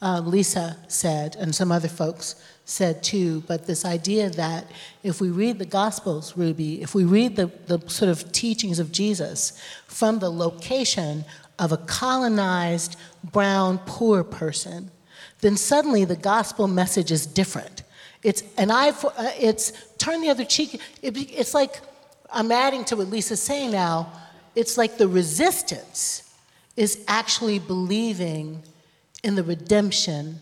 Uh, Lisa said, and some other folks said too, but this idea that if we read the Gospels, Ruby, if we read the, the sort of teachings of Jesus from the location of a colonized, brown, poor person, then suddenly the gospel message is different. It's an for, uh, it's turn the other cheek. It, it's like, I'm adding to what Lisa's saying now, it's like the resistance is actually believing in the redemption,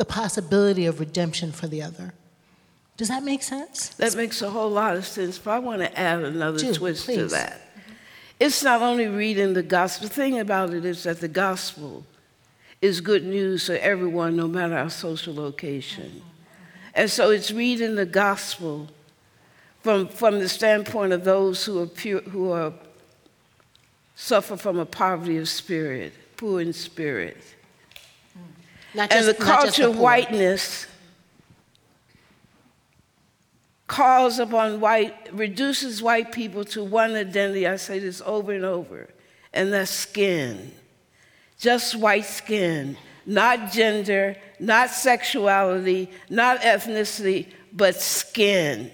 the possibility of redemption for the other. Does that make sense? That makes a whole lot of sense, but I want to add another Do, twist to that. It's not only reading the gospel, the thing about it is that the gospel is good news for everyone, no matter our social location. And so it's reading the gospel from, from the standpoint of those who are pure, who are suffer from a poverty of spirit, poor in spirit. Not and the culture of whiteness calls upon white, reduces white people to one identity. I say this over and over, and that's skin. Just white skin, not gender, not sexuality, not ethnicity, but skin.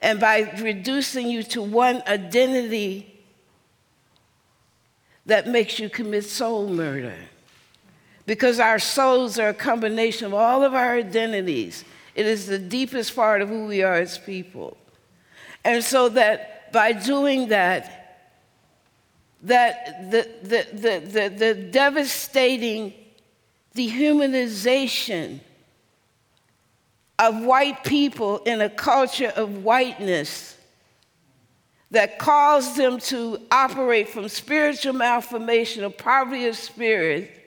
And by reducing you to one identity, that makes you commit soul murder. Because our souls are a combination of all of our identities. It is the deepest part of who we are as people. And so that by doing that, that the, the, the, the, the devastating dehumanization of white people in a culture of whiteness that caused them to operate from spiritual malformation or poverty of spirit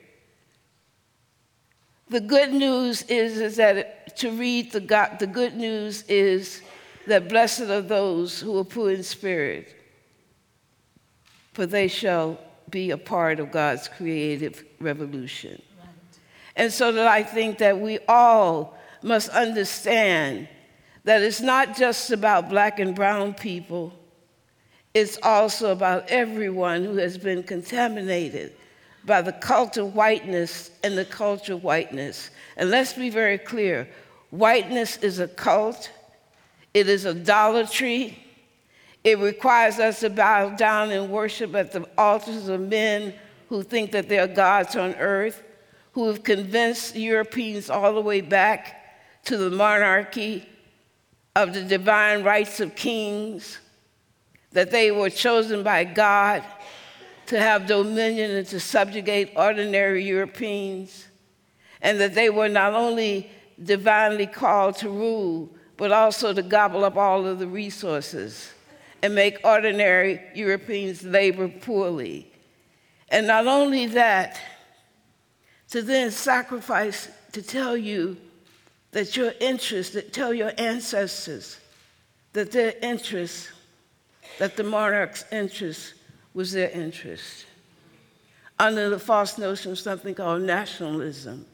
the good news is, is that to read the, God, the good news is that blessed are those who are poor in spirit, for they shall be a part of God's creative revolution. And so that I think that we all must understand that it's not just about black and brown people, it's also about everyone who has been contaminated by the cult of whiteness and the culture of whiteness. And let's be very clear whiteness is a cult, it is idolatry. It requires us to bow down and worship at the altars of men who think that they're gods on earth, who have convinced Europeans all the way back to the monarchy of the divine rights of kings, that they were chosen by God to have dominion and to subjugate ordinary Europeans, and that they were not only divinely called to rule, but also to gobble up all of the resources and make ordinary Europeans labor poorly. And not only that, to then sacrifice to tell you that your interests, that tell your ancestors that their interests, that the monarch's interest was their interest. Under the false notion of something called nationalism,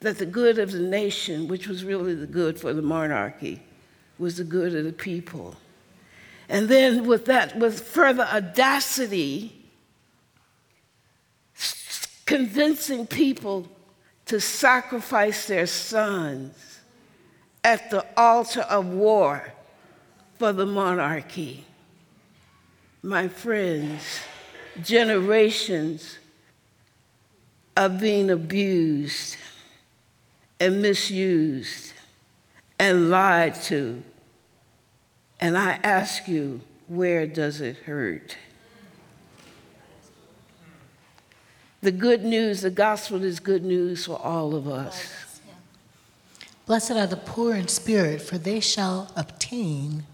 that the good of the nation, which was really the good for the monarchy, was the good of the people. And then with that, with further audacity, convincing people to sacrifice their sons at the altar of war for the monarchy. My friends, generations are being abused and misused and lied to. And I ask you, where does it hurt? The good news, the gospel is good news for all of us. Blessed are the poor in spirit, for they shall obtain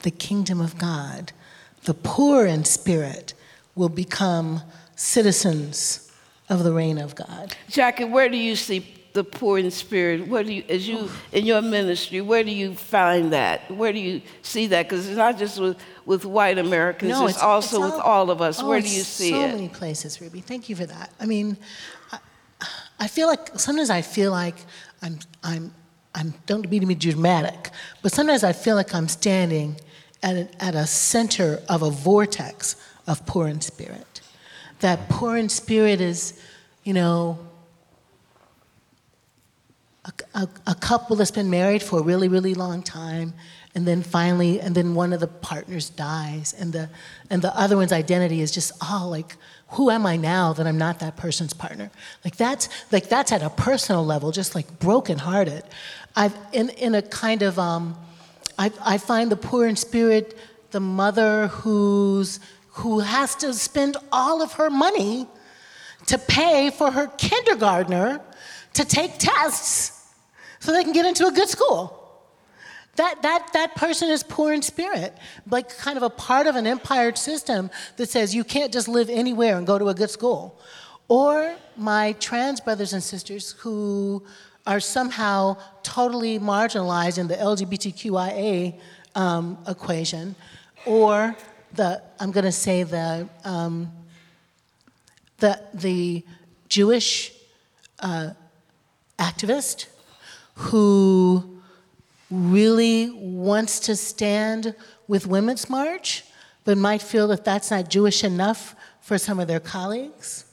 the kingdom of God. The poor in spirit will become citizens of the reign of God. Jacqui, where do you see the poor in spirit? Where do you, as you in your ministry, where do you find that? Where do you see that? Because it's not just with, with white Americans; it's, also with all of us. oh, where do you see so it? So many places, Ruby. Thank you for that. I mean, I, I feel like sometimes I feel like I'm I'm I'm don't mean to be dramatic, but sometimes I feel like I'm standing at a, at a center of a vortex of poor in spirit. That poor in spirit is, you know, a, a, a couple that's been married for a really, really long time, and then finally, and then one of the partners dies, and the and the other one's identity is just oh like who am I now that I'm not that person's partner? Like that's like that's at a personal level, just like brokenhearted. I've in in a kind of um, I I find the poor in spirit, the mother who's who has to spend all of her money to pay for her kindergartner to take tests so they can get into a good school. That, that, that person is poor in spirit, like kind of a part of an empire system that says you can't just live anywhere and go to a good school. Or my trans brothers and sisters who are somehow totally marginalized in the LGBTQIA um, equation, or the, I'm going to say the, um, the, the Jewish uh, activist who really wants to stand with Women's March, but might feel that that's not Jewish enough for some of their colleagues.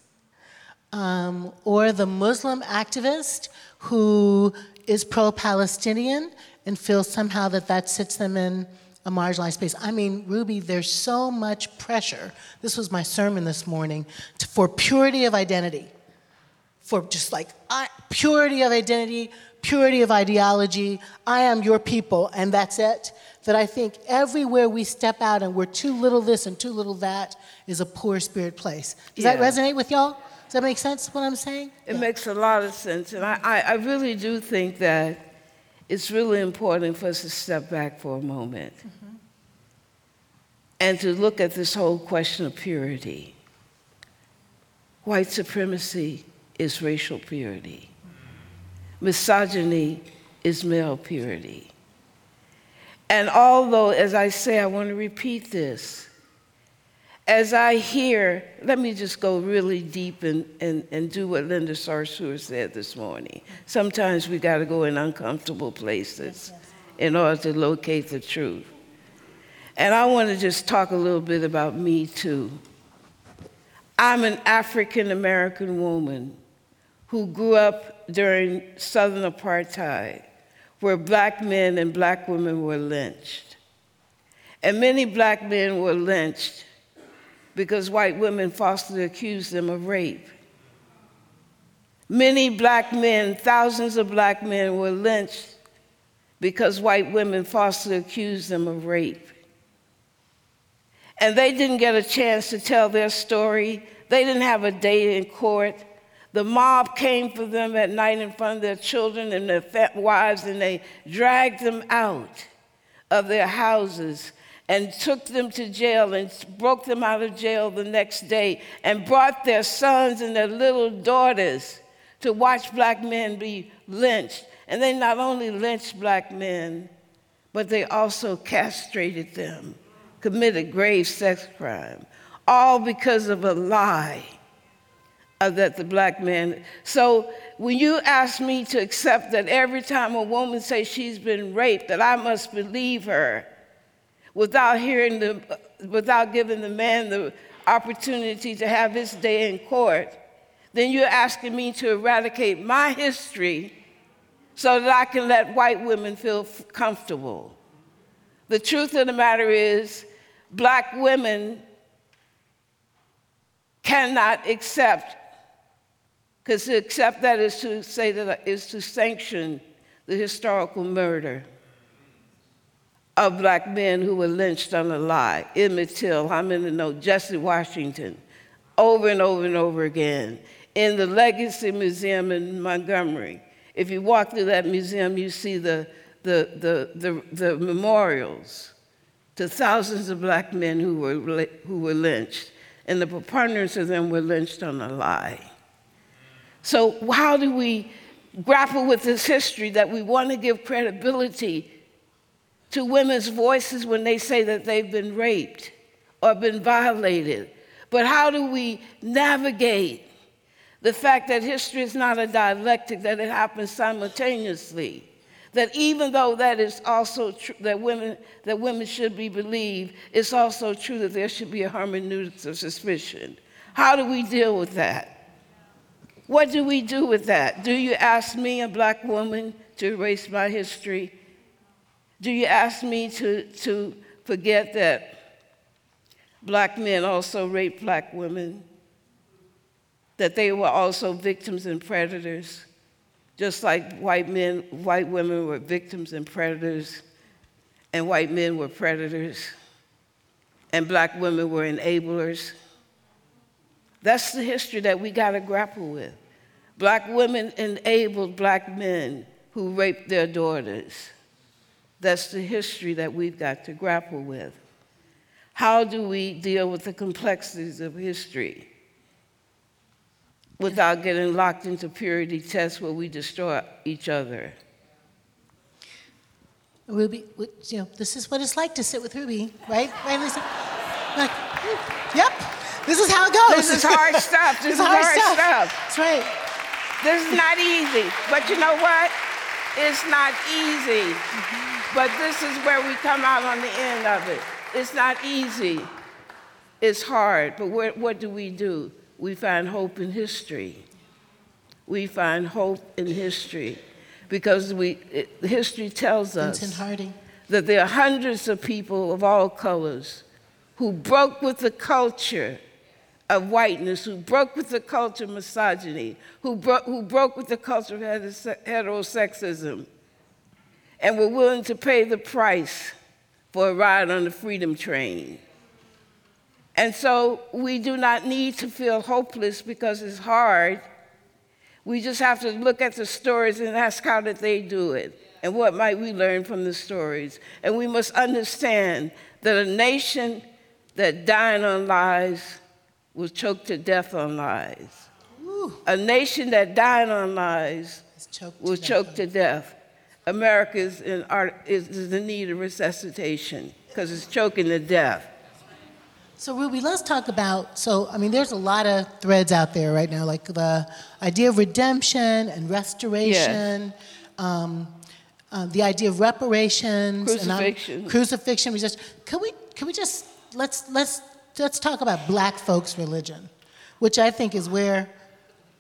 Um, or the Muslim activist who is pro Palestinian and feels somehow that that sits them in a marginalized space. I mean, Ruby, there's so much pressure. This was my sermon this morning to, for purity of identity, for just like I, purity of identity, purity of ideology. I am your people, and that's it. That I think everywhere we step out and we're too little this and too little that is a poor spirit place. Does Yeah. that resonate with y'all? Does that make sense what I'm saying? It makes a lot of sense. And I, I, really do think that it's really important for us to step back for a moment and to look at this whole question of purity. White supremacy is racial purity, misogyny is male purity. And although, as I say, I want to repeat this, as I hear, let me just go really deep and, and, and do what Linda Sarsour said this morning. Sometimes we got to go in uncomfortable places in order to locate the truth. And I want to just talk a little bit about me too. I'm an African American woman who grew up during Southern apartheid, where black men and black women were lynched. And many black men were lynched because white women falsely accused them of rape. Many black men, thousands of black men, were lynched because white women falsely accused them of rape. And they didn't get a chance to tell their story. They didn't have a day in court. The mob came for them at night in front of their children and their wives, and they dragged them out of their houses and took them to jail and broke them out of jail the next day and brought their sons and their little daughters to watch black men be lynched. And they not only lynched black men, but they also castrated them, committed grave sex crime, all because of a lie that the black man. So when you ask me to accept that every time a woman says she's been raped, that I must believe her without hearing the, without giving the man the opportunity to have his day in court, then you're asking me to eradicate my history so that I can let white women feel comfortable. The truth of the matter is, black women cannot accept, because to accept that is to say that is to sanction the historical murder of black men who were lynched on a lie. Emmett Till, how many know? Jesse Washington, over and over and over again. In the Legacy Museum in Montgomery, if you walk through that museum, you see the, the, the, the, the memorials to thousands of black men who were, who were lynched, and the preponderance of them were lynched on a lie. So, how do we grapple with this history that we want to give credibility to women's voices when they say that they've been raped or been violated? But how do we navigate the fact that history is not a dialectic, that it happens simultaneously? that even though that is also true that women that women should be believed, it's also true that there should be a hermeneutics of suspicion. How do we deal with that? What do we do with that? Do you ask me, a black woman, to erase my history? Do you ask me to, to forget that black men also raped black women? That they were also victims and predators? Just like white men, white women were victims and predators, and white men were predators, and black women were enablers. That's the history that we got to grapple with. Black women enabled black men who raped their daughters. That's the history that we've got to grapple with. How do we deal with the complexities of history? without getting locked into purity tests where we destroy each other. Ruby, you know, this is what it's like to sit with Ruby, right? (laughs) Right, Lisa? Like, yep, this is how it goes. This is hard (laughs) stuff. This is hard, hard stuff. stuff. That's right. This is not easy. But you know what? It's not easy. Mm-hmm. But this is where we come out on the end of it. It's not easy. It's hard. But what, what do we do? we find hope in history. We find hope in history because we, it, history tells us that there are hundreds of people of all colors who broke with the culture of whiteness, who broke with the culture of misogyny, who, bro- who broke with the culture of heterosexism, and were willing to pay the price for a ride on the freedom train. And so we do not need to feel hopeless because it's hard. We just have to look at the stories and ask how did they do it? And what might we learn from the stories? And we must understand that a nation that died on lies was choked to death on lies. Ooh. A nation that died on lies was choked to death. America is in, is in need of resuscitation because it's choking to death. So, Ruby, let's talk about. So, I mean, there's a lot of threads out there right now, like the idea of redemption and restoration, yes. um, uh, the idea of reparations, crucifixion, and, crucifixion. We just can we can we just let's let's let's talk about Black folks' religion, which I think is where.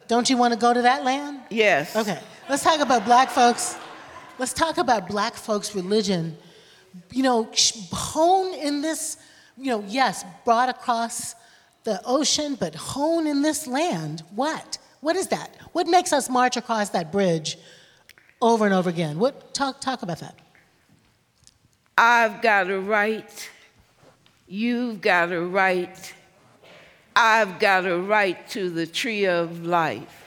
Don't you want to go to that land? Yes. Okay. Let's talk about Black folks. Let's talk about Black folks' religion. You know, hone in this you know, yes, brought across the ocean, but hone in this land. What? What is that? What makes us march across that bridge over and over again? What talk talk about that? I've got a right. You've got a right. I've got a right to the tree of life.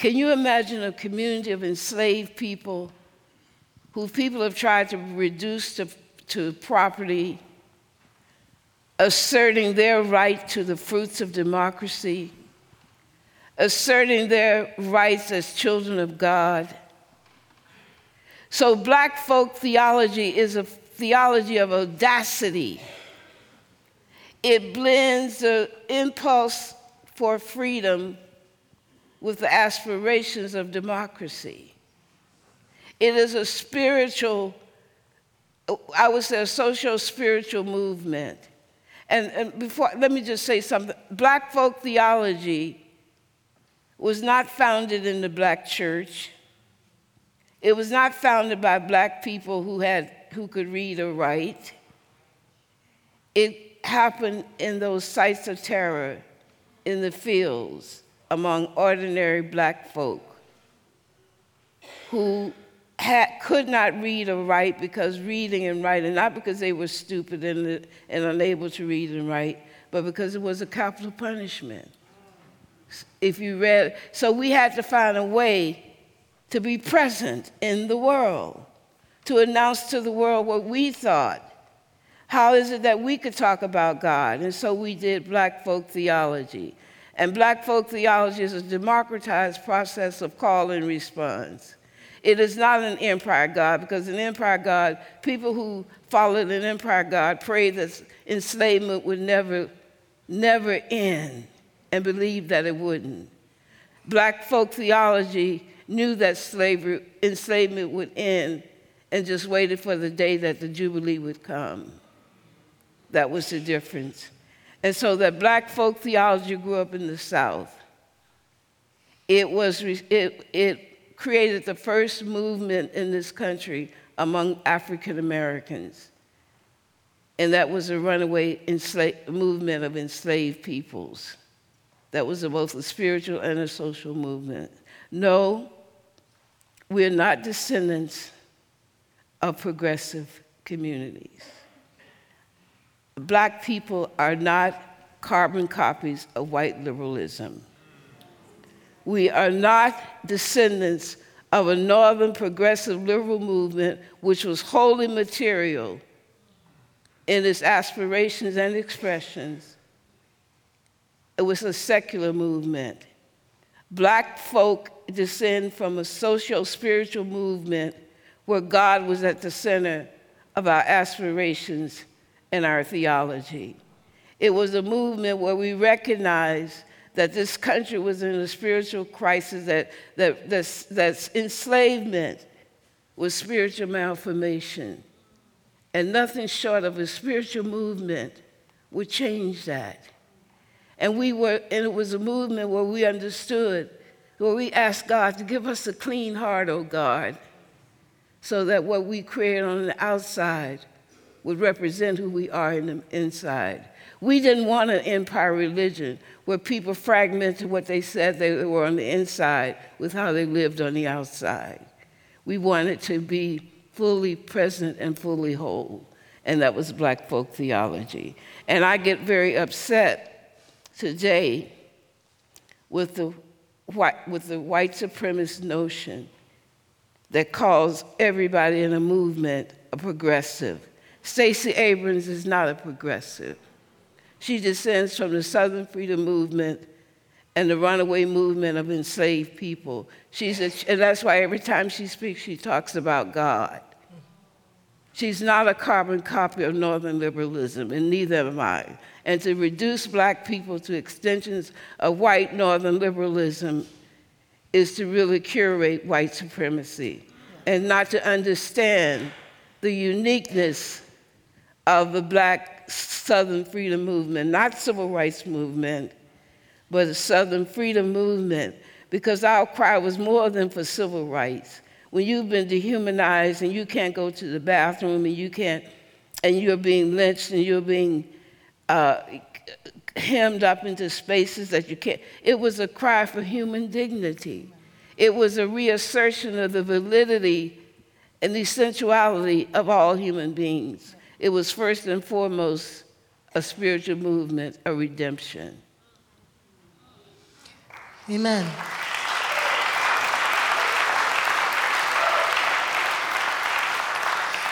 Can you imagine a community of enslaved people who people have tried to reduce to, to property asserting their right to the fruits of democracy, asserting their rights as children of God. So, black folk theology is a theology of audacity. It blends the impulse for freedom with the aspirations of democracy. It is a spiritual, I would say, a social spiritual movement and, and before, let me just say something. Black folk theology was not founded in the black church. It was not founded by black people who, had, who could read or write. It happened in those sites of terror in the fields among ordinary black folk who had, could not read or write because reading and writing, not because they were stupid and, and unable to read and write, but because it was a capital punishment. If you read, so we had to find a way to be present in the world, to announce to the world what we thought. How is it that we could talk about God? And so we did Black Folk Theology. And Black Folk Theology is a democratized process of call and response. It is not an empire God because an empire God, people who followed an empire God prayed that enslavement would never, never end and believed that it wouldn't. Black folk theology knew that slavery, enslavement would end and just waited for the day that the Jubilee would come. That was the difference. And so that black folk theology grew up in the South. It, was, it, it created the first movement in this country among African Americans. And that was a runaway ensla- movement of enslaved peoples. That was a, both a spiritual and a social movement. No, we're not descendants of progressive communities. Black people are not carbon copies of white liberalism. We are not descendants of a northern progressive liberal movement which was wholly material in its aspirations and expressions. It was a secular movement. Black folk descend from a socio spiritual movement where God was at the center of our aspirations and our theology. It was a movement where we recognized that this country was in a spiritual crisis, that, that that's, that's enslavement was spiritual malformation. And nothing short of a spiritual movement would change that. And we were, and it was a movement where we understood, where we asked God to give us a clean heart, oh God, so that what we create on the outside would represent who we are in the inside. We didn't want an empire religion where people fragmented what they said they were on the inside with how they lived on the outside. We wanted to be fully present and fully whole, and that was black folk theology. And I get very upset today with the white, with the white supremacist notion that calls everybody in a movement a progressive. Stacey Abrams is not a progressive. She descends from the Southern Freedom Movement and the runaway movement of enslaved people. She's a, and that's why every time she speaks, she talks about God. She's not a carbon copy of Northern liberalism, and neither am I. And to reduce black people to extensions of white Northern liberalism is to really curate white supremacy and not to understand the uniqueness of the black Southern freedom movement, not civil rights movement, but the Southern freedom movement, because our cry was more than for civil rights. When you've been dehumanized and you can't go to the bathroom and you can't, and you're being lynched and you're being uh, hemmed up into spaces that you can't, it was a cry for human dignity. It was a reassertion of the validity and the sensuality of all human beings. It was first and foremost a spiritual movement, a redemption. Amen.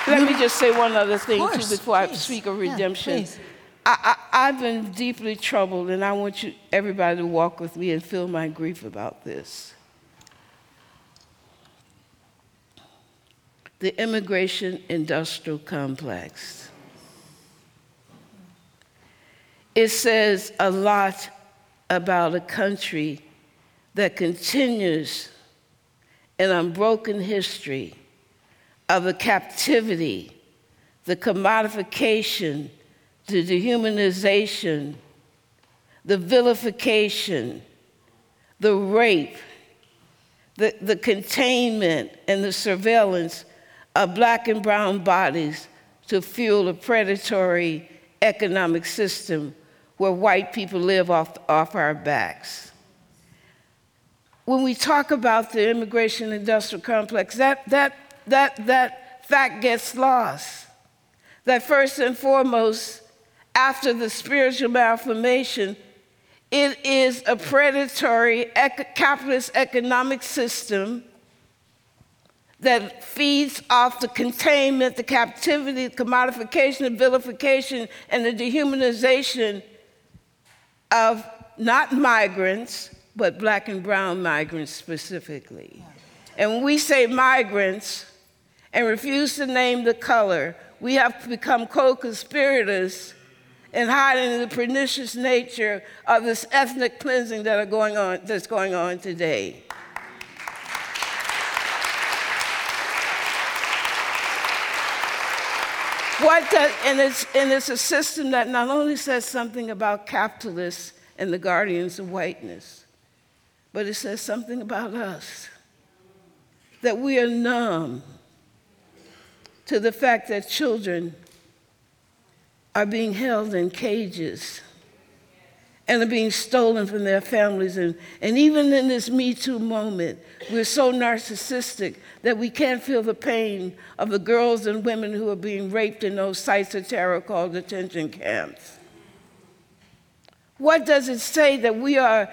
Let me just say one other thing too before I speak of redemption. please. I, I, I've been deeply troubled, and I want you, everybody to walk with me and feel my grief about this. The immigration industrial complex. It says a lot about a country that continues an unbroken history of the captivity, the commodification, the dehumanization, the vilification, the rape, the, the containment, and the surveillance of black and brown bodies to fuel a predatory economic system where white people live off, off our backs. When we talk about the immigration industrial complex, that, that, that, that fact gets lost. That first and foremost, after the spiritual malformation, it is a predatory ec- capitalist economic system that feeds off the containment, the captivity, the commodification, the vilification, and the dehumanization of not migrants, but black and brown migrants specifically. And when we say migrants and refuse to name the color, we have become co conspirators in hiding the pernicious nature of this ethnic cleansing that are going on, that's going on today. What does, and, it's, and it's a system that not only says something about capitalists and the guardians of whiteness, but it says something about us. That we are numb to the fact that children are being held in cages and are being stolen from their families. And, and even in this Me Too moment, we're so narcissistic that we can't feel the pain of the girls and women who are being raped in those sites of terror called detention camps. What does it say that we are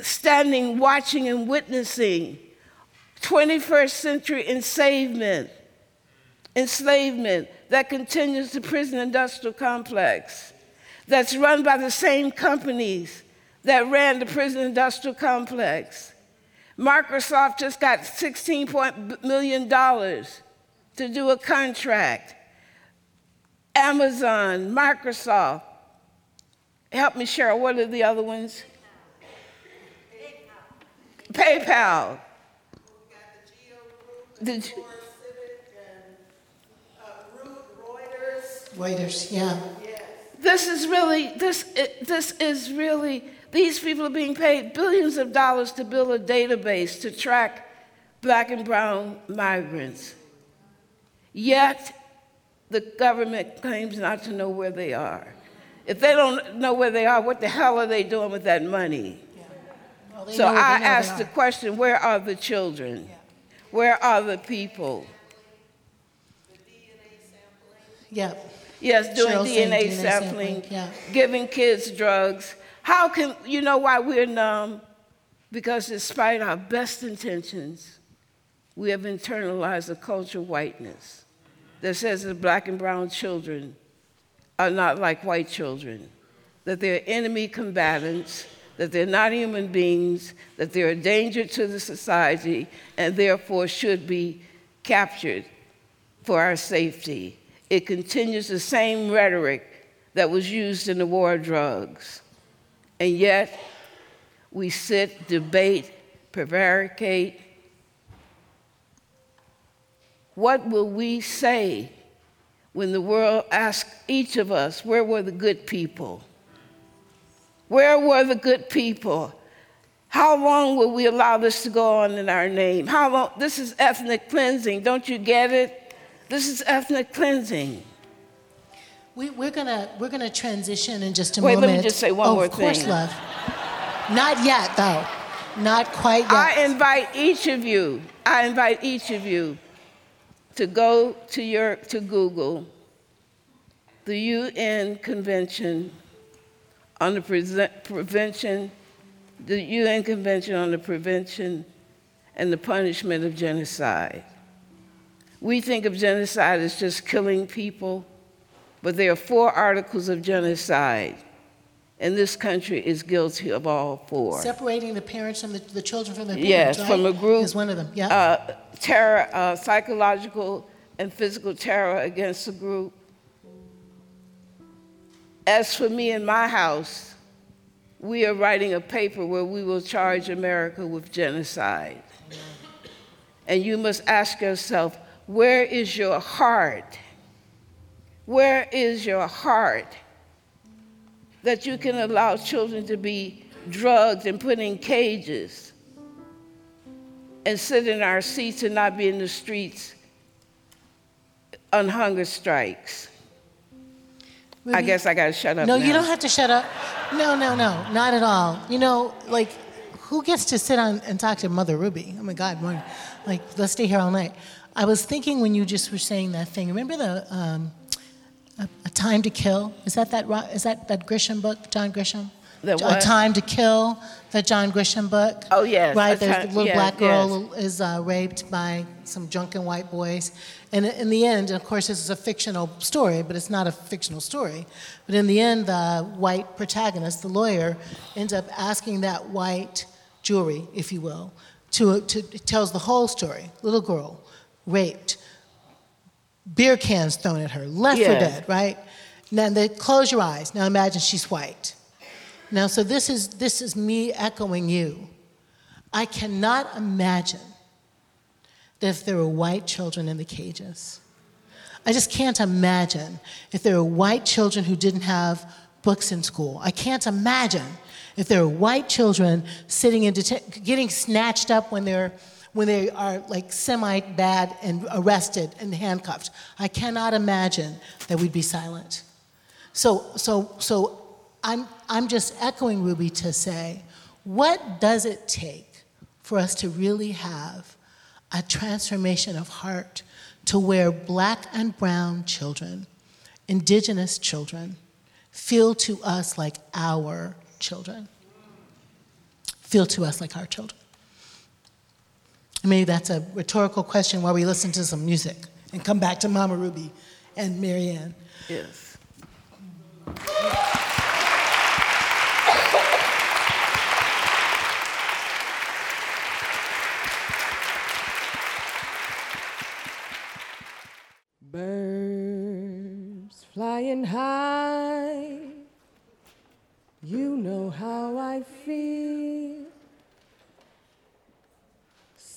standing, watching, and witnessing 21st century enslavement, enslavement that continues the prison industrial complex, that's run by the same companies that ran the prison industrial complex. Microsoft just got $16 million to do a contract. Amazon, Microsoft. Help me, Cheryl, what are the other ones? PayPal. PayPal. The, Reuters, yeah. This is really, this, this is really, these people are being paid billions of dollars to build a database to track black and brown migrants. Yet, the government claims not to know where they are. If they don't know where they are, what the hell are they doing with that money? Yeah. Well, so I ask the question where are the children? Yeah. Where are the people? Yeah. Yes, doing DNA, DNA, sampling, sampling yeah. giving kids drugs. How can, you know why we're numb? Because despite our best intentions, we have internalized a culture of whiteness that says that black and brown children are not like white children, that they're enemy combatants, that they're not human beings, that they're a danger to the society, and therefore should be captured for our safety it continues the same rhetoric that was used in the war of drugs. And yet, we sit, debate, prevaricate. What will we say when the world asks each of us, where were the good people? Where were the good people? How long will we allow this to go on in our name? How long? This is ethnic cleansing. Don't you get it? This is ethnic cleansing. We, we're gonna we're gonna transition in just a Wait, moment. Wait, let me just say one oh, more thing. of course, love. Not yet, though. Not quite yet. I invite each of you. I invite each of you to go to your to Google the UN Convention on the Prevention, the UN Convention on the Prevention and the Punishment of Genocide. We think of genocide as just killing people, but there are four articles of genocide, and this country is guilty of all four. Separating the parents from the, the children from their parents. Yes, right? from a group. Is one of them. Yeah. Uh, terror, uh, psychological and physical terror against a group. As for me and my house, we are writing a paper where we will charge America with genocide. And you must ask yourself, where is your heart? Where is your heart that you can allow children to be drugged and put in cages and sit in our seats and not be in the streets on hunger strikes? Ruby, I guess I got to shut up. No, now. you don't have to shut up. No, no, no, not at all. You know, like, who gets to sit on and talk to Mother Ruby? Oh my God, morning. like, let's stay here all night. I was thinking when you just were saying that thing. Remember the um, a, a, Time to Kill? Is that that is that that Grisham book, John Grisham? The a Time to Kill, the John Grisham book. Oh yes, right. There's the little yes, black girl yes. is uh, raped by some drunken white boys, and in the end, of course, this is a fictional story, but it's not a fictional story. But in the end, the white protagonist, the lawyer, ends up asking that white jury, if you will, to, to tells the whole story. Little girl raped, beer cans thrown at her, left yeah. for dead, right? Now they close your eyes. Now imagine she's white. Now, so this is this is me echoing you. I cannot imagine that if there were white children in the cages. I just can't imagine if there were white children who didn't have books in school. I can't imagine if there were white children sitting in deten- getting snatched up when they're when they are like semi bad and arrested and handcuffed. I cannot imagine that we'd be silent. So so so I'm I'm just echoing Ruby to say, what does it take for us to really have a transformation of heart to where black and brown children, indigenous children, feel to us like our children. Feel to us like our children. Maybe that's a rhetorical question while we listen to some music and come back to Mama Ruby and Marianne. Yes. Birds flying high, you know how I feel.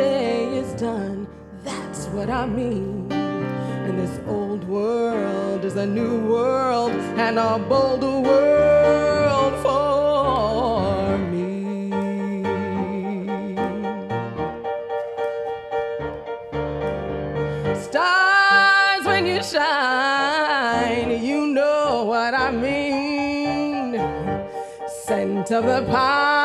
day is done, that's what I mean. And this old world is a new world and a bolder world for me. Stars when you shine, you know what I mean. Scent of the pine,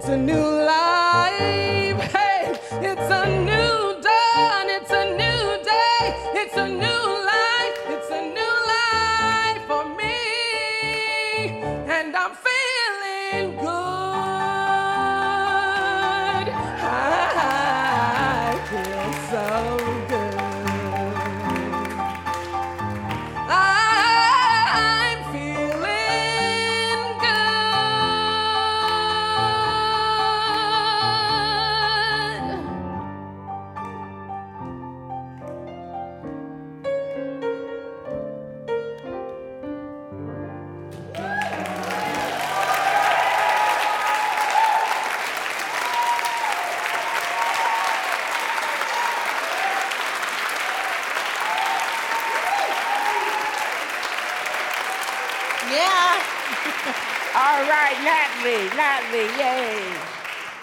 it's a new life.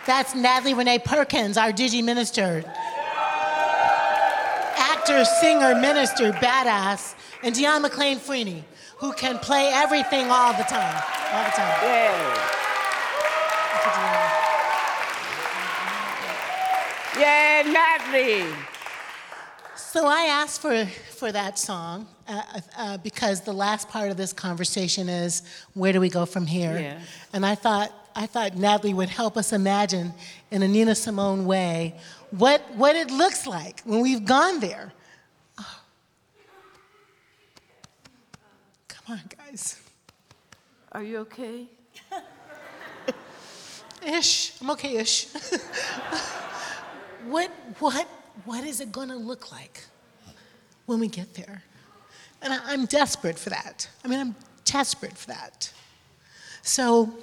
That's Natalie Renee Perkins, our Digi minister. Actor, singer, minister, badass, and Dion McLean Freeney, who can play everything all the time. All the time. Yay. Yay, Natalie. So I asked for, for that song uh, uh, because the last part of this conversation is where do we go from here? Yeah. And I thought, I thought Natalie would help us imagine in a Nina Simone way what, what it looks like when we've gone there. Oh. Come on, guys. Are you okay? (laughs) Ish. I'm okay ish. (laughs) what, what, what is it going to look like when we get there? And I, I'm desperate for that. I mean, I'm desperate for that. So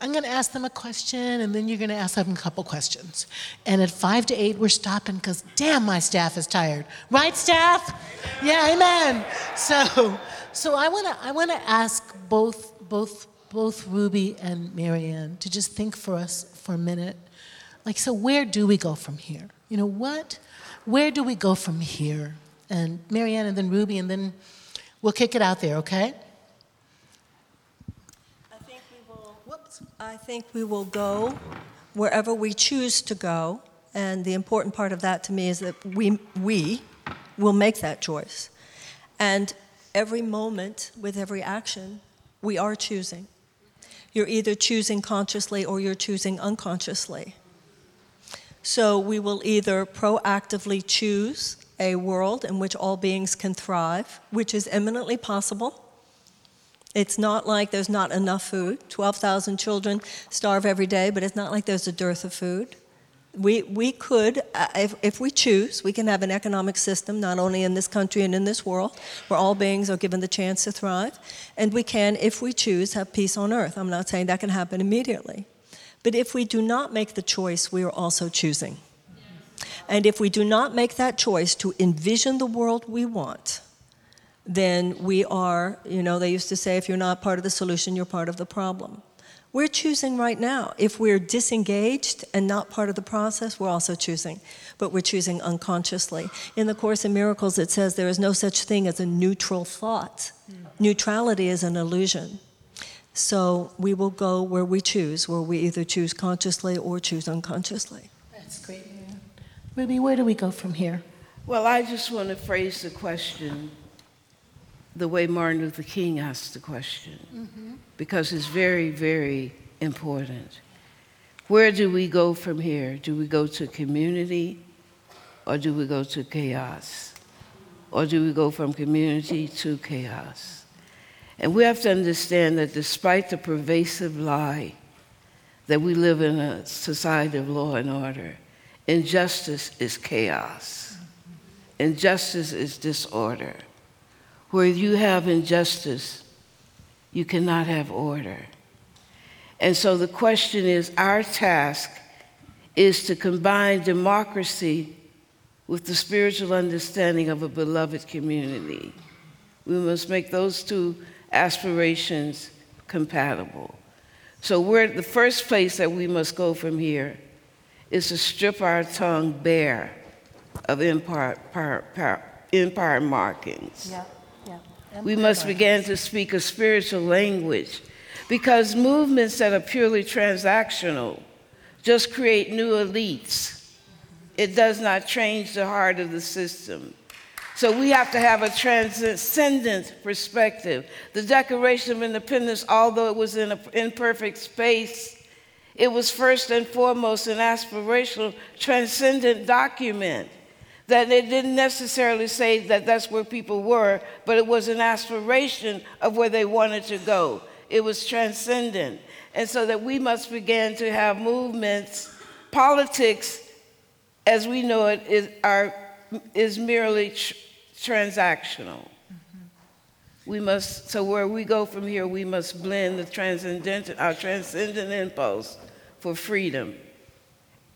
I'm going to ask them a question, and then you're going to ask them a couple questions. And at five to eight, we're stopping because damn, my staff is tired. Right, staff? Yeah, amen. So, so I want to I want to ask both both both Ruby and Marianne to just think for us for a minute. Like, so where do we go from here? You know what? Where do we go from here? And Marianne, and then Ruby, and then we'll kick it out there. Okay? I think we will go wherever we choose to go, and the important part of that to me is that we, we will make that choice. And every moment, with every action, we are choosing. You're either choosing consciously or you're choosing unconsciously. So we will either proactively choose a world in which all beings can thrive, which is eminently possible it's not like there's not enough food. 12,000 children starve every day, but it's not like there's a dearth of food. We, we could, uh, if, if we choose, we can have an economic system, not only in this country and in this world, where all beings are given the chance to thrive. And we can, if we choose, have peace on earth. I'm not saying that can happen immediately. But if we do not make the choice, we are also choosing. And if we do not make that choice to envision the world we want, then we are, you know, they used to say if you're not part of the solution, you're part of the problem. We're choosing right now. If we're disengaged and not part of the process, we're also choosing, but we're choosing unconsciously. In the Course in Miracles, it says there is no such thing as a neutral thought. Mm. Neutrality is an illusion. So we will go where we choose, where we either choose consciously or choose unconsciously. That's great. Ruby, where do we go from here? Well, I just want to phrase the question the way Martin Luther King asked the question mm-hmm. because it's very, very important. Where do we go from here? Do we go to community or do we go to chaos? Or do we go from community to chaos? And we have to understand that despite the pervasive lie that we live in a society of law and order, injustice is chaos, injustice is disorder. Where you have injustice, you cannot have order. And so the question is our task is to combine democracy with the spiritual understanding of a beloved community. We must make those two aspirations compatible. So, we're, the first place that we must go from here is to strip our tongue bare of empire, empire, markings. Yeah Oh we must begin to speak a spiritual language because movements that are purely transactional just create new elites. It does not change the heart of the system. So we have to have a transcendent perspective. The Declaration of Independence, although it was in an imperfect space, it was first and foremost an aspirational, transcendent document that it didn't necessarily say that that's where people were, but it was an aspiration of where they wanted to go. It was transcendent. And so that we must begin to have movements. Politics, as we know it, is, are, is merely tr- transactional. Mm-hmm. We must, so where we go from here, we must blend the transcendent, our transcendent impulse for freedom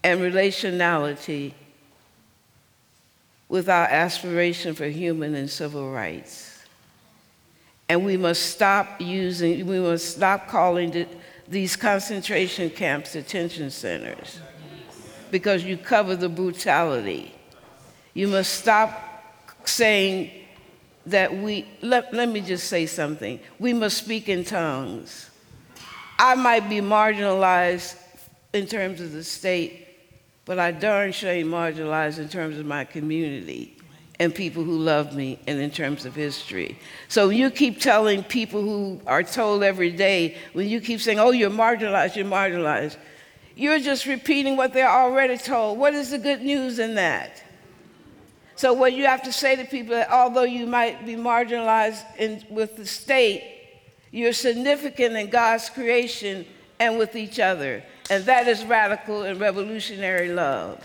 and relationality with our aspiration for human and civil rights. And we must stop using, we must stop calling it, these concentration camps detention centers because you cover the brutality. You must stop saying that we, let, let me just say something. We must speak in tongues. I might be marginalized in terms of the state, but I darn sure ain't marginalized in terms of my community and people who love me and in terms of history. So you keep telling people who are told every day, when you keep saying, oh, you're marginalized, you're marginalized, You're just repeating what they're already told. What is the good news in that? So, what you have to say to people that although you might be marginalized in, with the state, you're significant in God's creation and with each other. And that is radical and revolutionary love.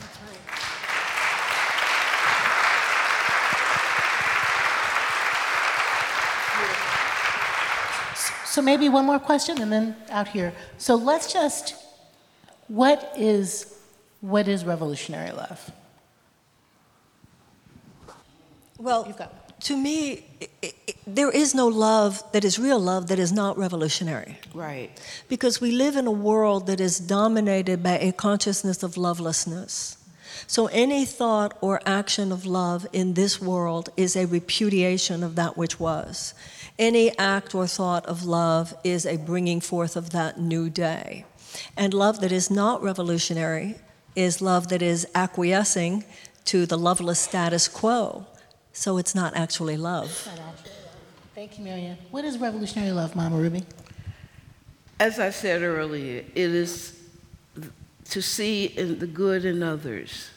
So maybe one more question and then out here. So let's just, what is, what is revolutionary love? Well, You've got to me, i i there is no love that is real love that is not revolutionary. Right. Because we live in a world that is dominated by a consciousness of lovelessness. So any thought or action of love in this world is a repudiation of that which was. Any act or thought of love is a bringing forth of that new day. And love that is not revolutionary is love that is acquiescing to the loveless status quo. So it's not actually love. Thank you, Marianne. What is revolutionary love, Mama Ruby? As I said earlier, it is to see in the good in others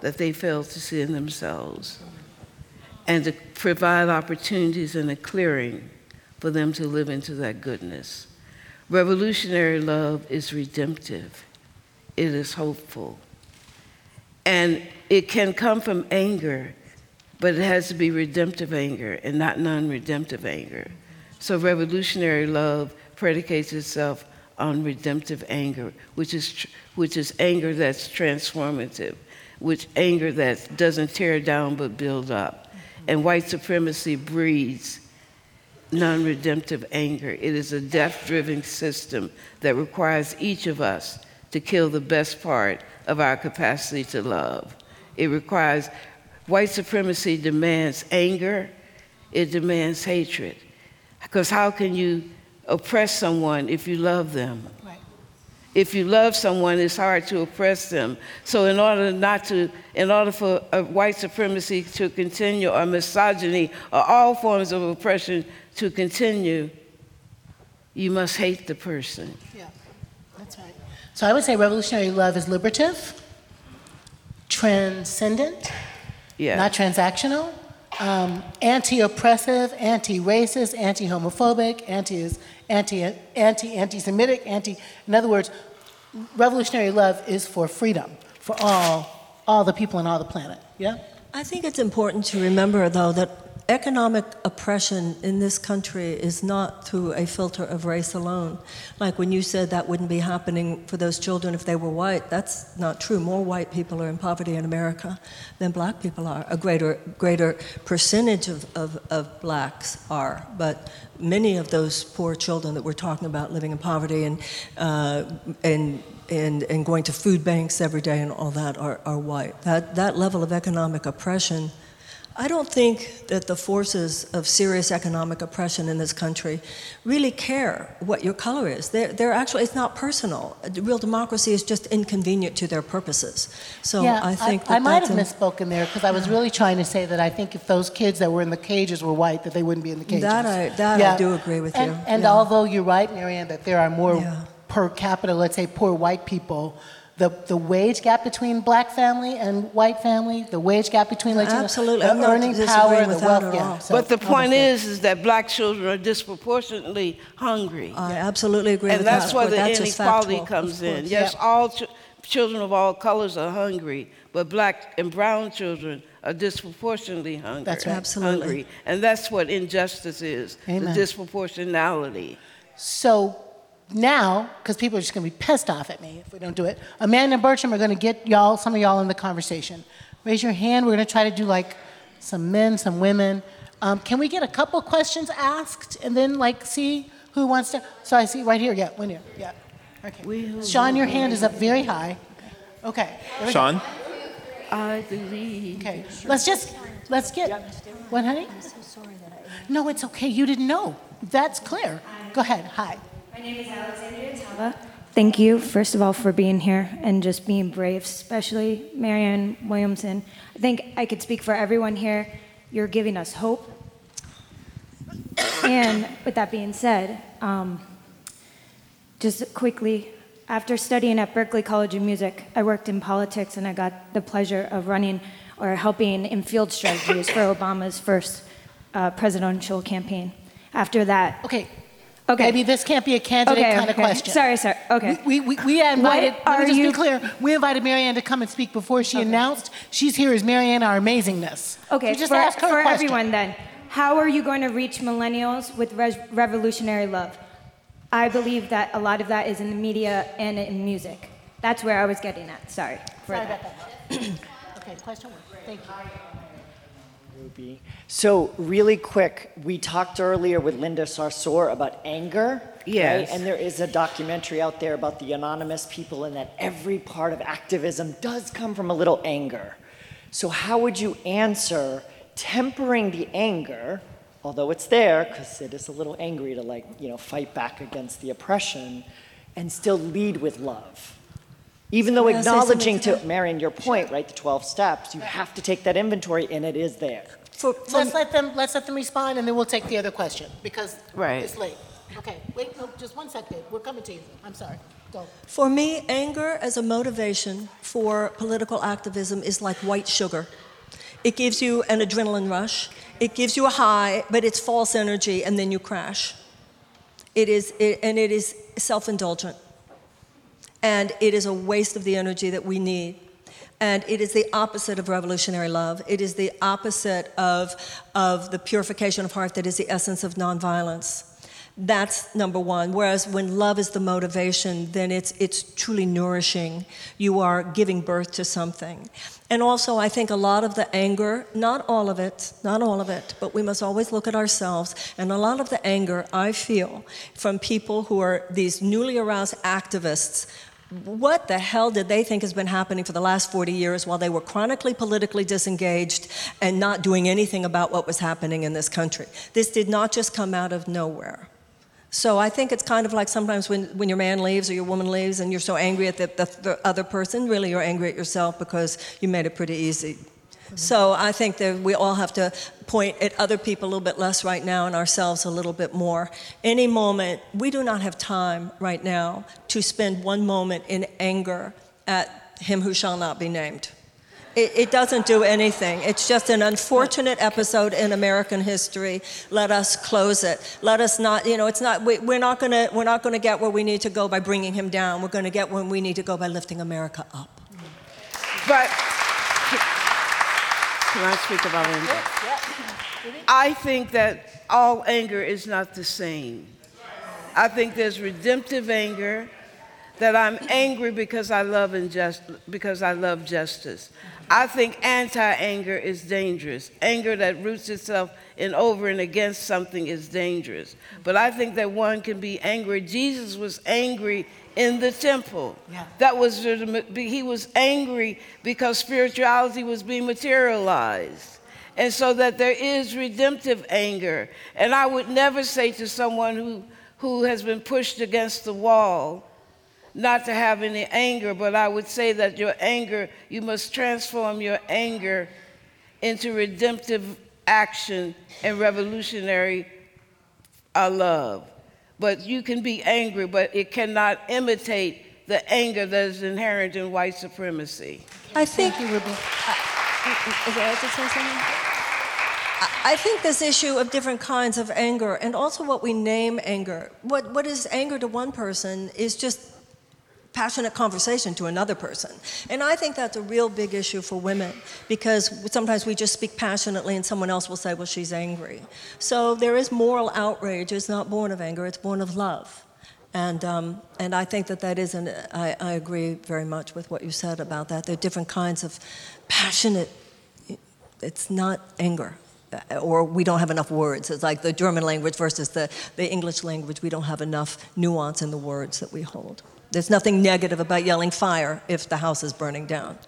that they fail to see in themselves, and to provide opportunities and a clearing for them to live into that goodness. Revolutionary love is redemptive, it is hopeful, and it can come from anger, but it has to be redemptive anger and not non redemptive anger. So, revolutionary love predicates itself on redemptive anger, which is, tr- which is anger that's transformative, which anger that doesn't tear down but build up. And white supremacy breeds non redemptive anger. It is a death driven system that requires each of us to kill the best part of our capacity to love. It requires, white supremacy demands anger, it demands hatred. Because how can you oppress someone if you love them? Right. If you love someone, it's hard to oppress them. So, in order not to, in order for white supremacy to continue, or misogyny, or all forms of oppression to continue, you must hate the person. Yeah, that's right. So I would say revolutionary love is liberative, transcendent, Yeah. not transactional, um, anti-oppressive, anti-racist, anti-homophobic, anti anti anti anti-Semitic, anti. In other words, revolutionary love is for freedom for all all the people on all the planet. Yeah. I think it's important to remember, though, that economic oppression in this country is not through a filter of race alone. Like when you said that wouldn't be happening for those children if they were white, that's not true. More white people are in poverty in America than black people are. A greater, greater percentage of, of, of blacks are, but many of those poor children that we're talking about living in poverty and, uh, and and, and going to food banks every day and all that are, are white. That, that level of economic oppression, I don't think that the forces of serious economic oppression in this country really care what your color is. They're, they're actually, it's not personal. Real democracy is just inconvenient to their purposes. So yeah, I think I, that I might have misspoken there because I was really trying to say that I think if those kids that were in the cages were white, that they wouldn't be in the cages. That I- that I do agree with and, you, And yeah. although you're right, Marianne, that there are more Yeah. per capita, let's say, poor white people. The, the wage gap between black family and white family, the wage gap between Latinos, Absolutely. the I'm earning power, the wealth gap. So, but the point is, is that black children are disproportionately hungry. I absolutely agree with that. and with that's that. where but the that's just inequality factual, comes in. Yes, Yeah. all ch- children of all colors are hungry, but black and brown children are disproportionately hungry. That's right. Absolutely. Hungry. And that's what injustice is Amen. the disproportionality. So now, because people are just going to be pissed off at me if we don't do it, Amanda and Bertram are going to get y'all, some of y'all in the conversation. Raise your hand. We're going to try to do like some men, some women. Um, can we get a couple questions asked and then like see who wants to? So I see right here. Yeah, one here. Yeah. Okay. Sean, your hand is up very high. Okay. there. Sean? I believe. Okay. Let's just let's get. What, honey? I'm so sorry that I. No, it's okay. You didn't know. That's clear. Go ahead. Hi. My name is Alexandria Tava. Thank you, first of all, for being here and just being brave, especially Marianne Williamson. I think I could speak for everyone here. You're giving us hope. And with that being said, um, just quickly, After studying at Berklee College of Music, I worked in politics and I got the pleasure of running or helping in field strategies for Obama's first uh, presidential campaign. After that, Okay. Okay. Maybe this can't be a candidate Okay, kind of question. Sorry, sorry. Okay. We, we, we invited, let are me just you- be clear, we invited Marianne to come and speak before she announced. She's here as Marianne, our amazingness. Okay, So just for, ask her a for question. everyone then, how are you going to reach millennials with res- revolutionary love? I believe that a lot of that is in the media and in music. That's where I was getting at. Sorry for Sorry that. about that. (clears throat) Okay, question one. Thank you. Ruby. So, really quick, we talked earlier with Linda Sarsour about anger. Yes. Right? And there is a documentary out there about the anonymous people, and that every part of activism does come from a little anger. So, how would you answer tempering the anger, although it's there, because it is a little angry to, like, you know, fight back against the oppression, and still lead with love? Even though May I say something acknowledging to to. Marianne, your point, right, the 12 steps, you have to take that inventory, and it is there. For, for, Let's let them, let's let them respond, and then we'll take the other question, because Right. it's late. Okay, wait, no, just one second. We're coming to you. I'm sorry. Go. for me, anger as a motivation for political activism is like white sugar. It gives you an adrenaline rush, it gives you a high, but it's false energy, and then you crash. It is, it, and it is self indulgent. And it is a waste of the energy that we need. And it is the opposite of revolutionary love. It is the opposite of, of the purification of heart that is the essence of nonviolence. That's number one. Whereas when love is the motivation, then it's, it's truly nourishing. You are giving birth to something. And also, I think a lot of the anger, not all of it, not all of it, but we must always look at ourselves. And a lot of the anger I feel from people who are these newly aroused activists what the hell did they think has been happening for the last 40 years while they were chronically politically disengaged and not doing anything about what was happening in this country? This did not just come out of nowhere. So I think it's kind of like sometimes when, when your man leaves or your woman leaves and you're so angry at the, the, the other person, really you're angry at yourself because you made it pretty easy. So I think that we all have to point at other people a little bit less right now and ourselves a little bit more. Any moment, we do not have time right now to spend one moment in anger at him who shall not be named. It, it doesn't do anything. It's just an unfortunate episode in American history. Let us close it. Let us not, you know, it's not, we, we're not gonna, we're not gonna get where we need to go by bringing him down. We're gonna get where we need to go by lifting America up. But can I speak about anger? I think that all anger is not the same. I think there's redemptive anger that I'm angry because I love injust because I love justice. I think anti-anger is dangerous. Anger that roots itself in over and against something is dangerous. But I think that one can be angry. Jesus was angry in the temple. Yeah. That was he was angry because spirituality was being materialized. And so that there is redemptive anger. And I would never say to someone who, who has been pushed against the wall not to have any anger, but I would say that your anger, you must transform your anger into redemptive action and revolutionary uh, love. But you can be angry, but it cannot imitate the anger that is inherent in white supremacy. I think. Thank you, Ruby. Is that to say something? I- I think this issue of different kinds of anger and also what we name anger. What, what is anger to one person is just passionate conversation to another person. And I think that's a real big issue for women because sometimes we just speak passionately and someone else will say, well, she's angry. So there is moral outrage. It's not born of anger, it's born of love. And, um, and I think that that is, an, I, I agree very much with what you said about that. There are different kinds of passionate, it's not anger. uh, Or we don't have enough words. It's like the German language versus the, the English language. We don't have enough nuance in the words that we hold. There's nothing negative about yelling fire if the house is burning down.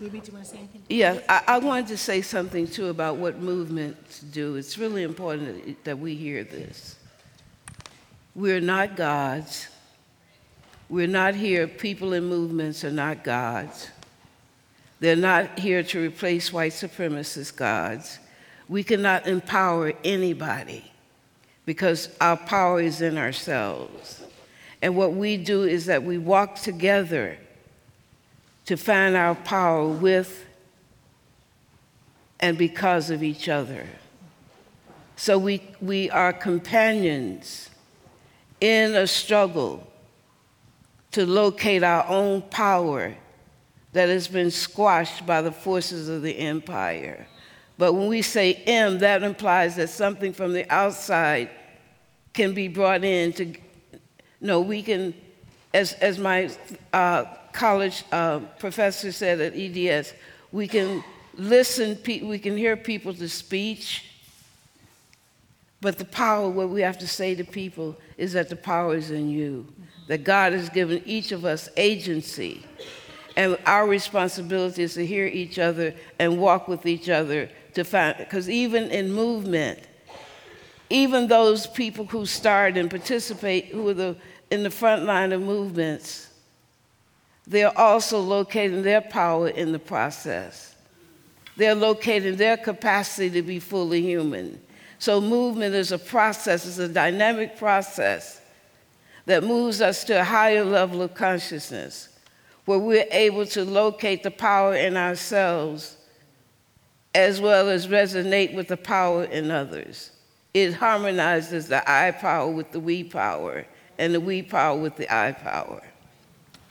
Ruby, do you want to say anything? Yeah, I, I wanted to say something too about what movements do. It's really important that, that we hear this. We're not gods. We're not here, people in movements are not gods. They're not here to replace white supremacist gods. We cannot empower anybody because our power is in ourselves. And what we do is that we walk together to find our power with and because of each other. So we, we are companions in a struggle to locate our own power that has been squashed by the forces of the empire. But when we say M, that implies that something from the outside can be brought in to, no, we can, as, as my uh, college uh, professor said at EDS, we can listen, we can hear people to speech, but the power, what we have to say to people is that the power is in you, that God has given each of us agency. And our responsibility is to hear each other and walk with each other to find, because even in movement, even those people who start and participate, who are the, in the front line of movements, they're also locating their power in the process. They're locating their capacity to be fully human. So, movement is a process, it's a dynamic process that moves us to a higher level of consciousness where we're able to locate the power in ourselves as well as resonate with the power in others. It harmonizes the I power with the we power and the we power with the I power.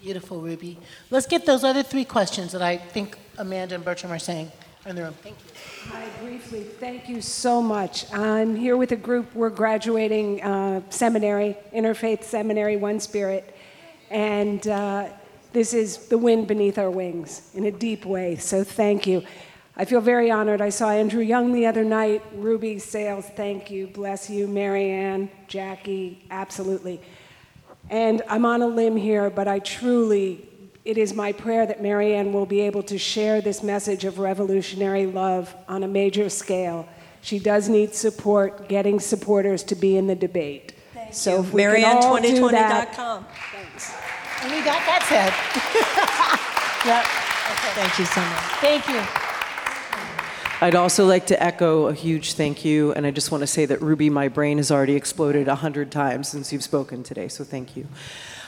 Beautiful, Ruby. Let's get those other three questions that I think Amanda and Bertram are saying in the room. Thank you. Hi, briefly, thank you so much. I'm here with a group, we're graduating uh, seminary, Interfaith Seminary, One Spirit, and uh, this is the wind beneath our wings in a deep way, so thank you. I feel very honored. I saw Andrew Young the other night. Ruby Sales, thank you. Bless you. Marianne, Jacqui, absolutely. And I'm on a limb here, but I truly it is my prayer that Marianne will be able to share this message of revolutionary love on a major scale. She does need support, getting supporters to be in the debate. Thank so you. Marianne2020.com. Thanks. And we got that said. (laughs) yep. Okay. Thank you so much. Thank you. I'd also like to echo a huge thank you, and I just want to say that Ruby, my brain has already exploded a hundred times since you've spoken today, so thank you.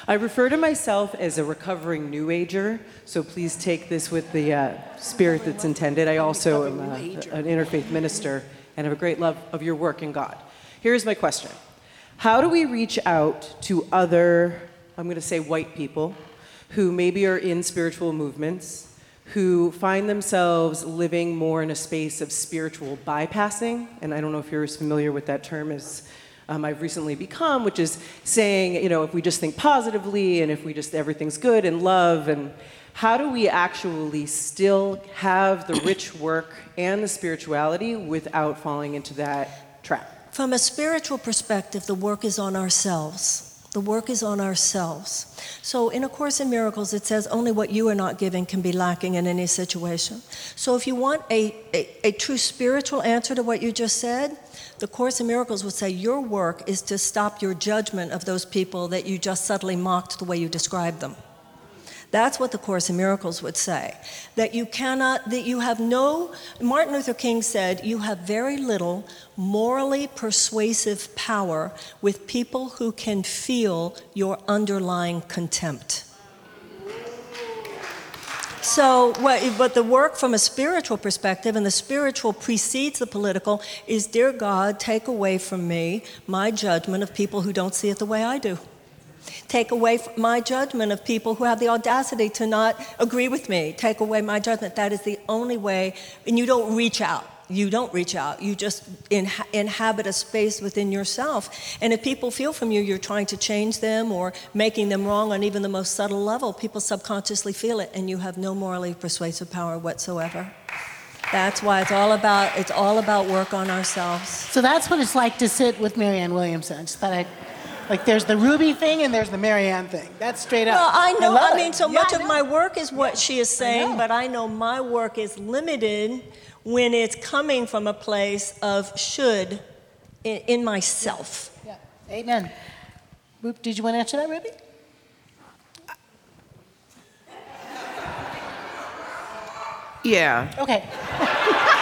I refer to myself as a recovering New Ager, so please take this with the uh, spirit that's intended. I also am a, an interfaith minister and have a great love of your work in God. Here's my question How do we reach out to other, I'm going to say white people, who maybe are in spiritual movements, who find themselves living more in a space of spiritual bypassing? And I don't know if you're as familiar with that term as um, I've recently become, which is saying, you know, if we just think positively and if we just everything's good and love and how do we actually still have the rich work and the spirituality without falling into that trap? From a spiritual perspective, the work is on ourselves. The work is on ourselves. So, in A Course in Miracles, it says only what you are not giving can be lacking in any situation. So, if you want a, a, a true spiritual answer to what you just said, the Course in Miracles would say your work is to stop your judgment of those people that you just subtly mocked the way you described them. That's what the Course in Miracles would say. That you cannot, that you have no, Martin Luther King said, you have very little morally persuasive power with people who can feel your underlying contempt. So, what, but the work from a spiritual perspective, and the spiritual precedes the political, is Dear God, take away from me my judgment of people who don't see it the way I do. Take away my judgment of people who have the audacity to not agree with me. Take away my judgment. That is the only way, and you don't reach out you don't reach out. You just inhabit a space within yourself. And if people feel from you you're trying to change them or making them wrong on even the most subtle level, people subconsciously feel it, and you have no morally persuasive power whatsoever. That's why it's all about it's all about work on ourselves. So that's what it's like to sit with Marianne Williamson. Just thought I like there's the Ruby thing and there's the Marianne thing. That's straight up. Well, I know. I, I mean, so yeah, much of my work is what she is saying, I but I know my work is limited when it's coming from a place of should in, in myself. Yeah. Amen. Did you want to answer that, Ruby? Yeah. Okay. (laughs)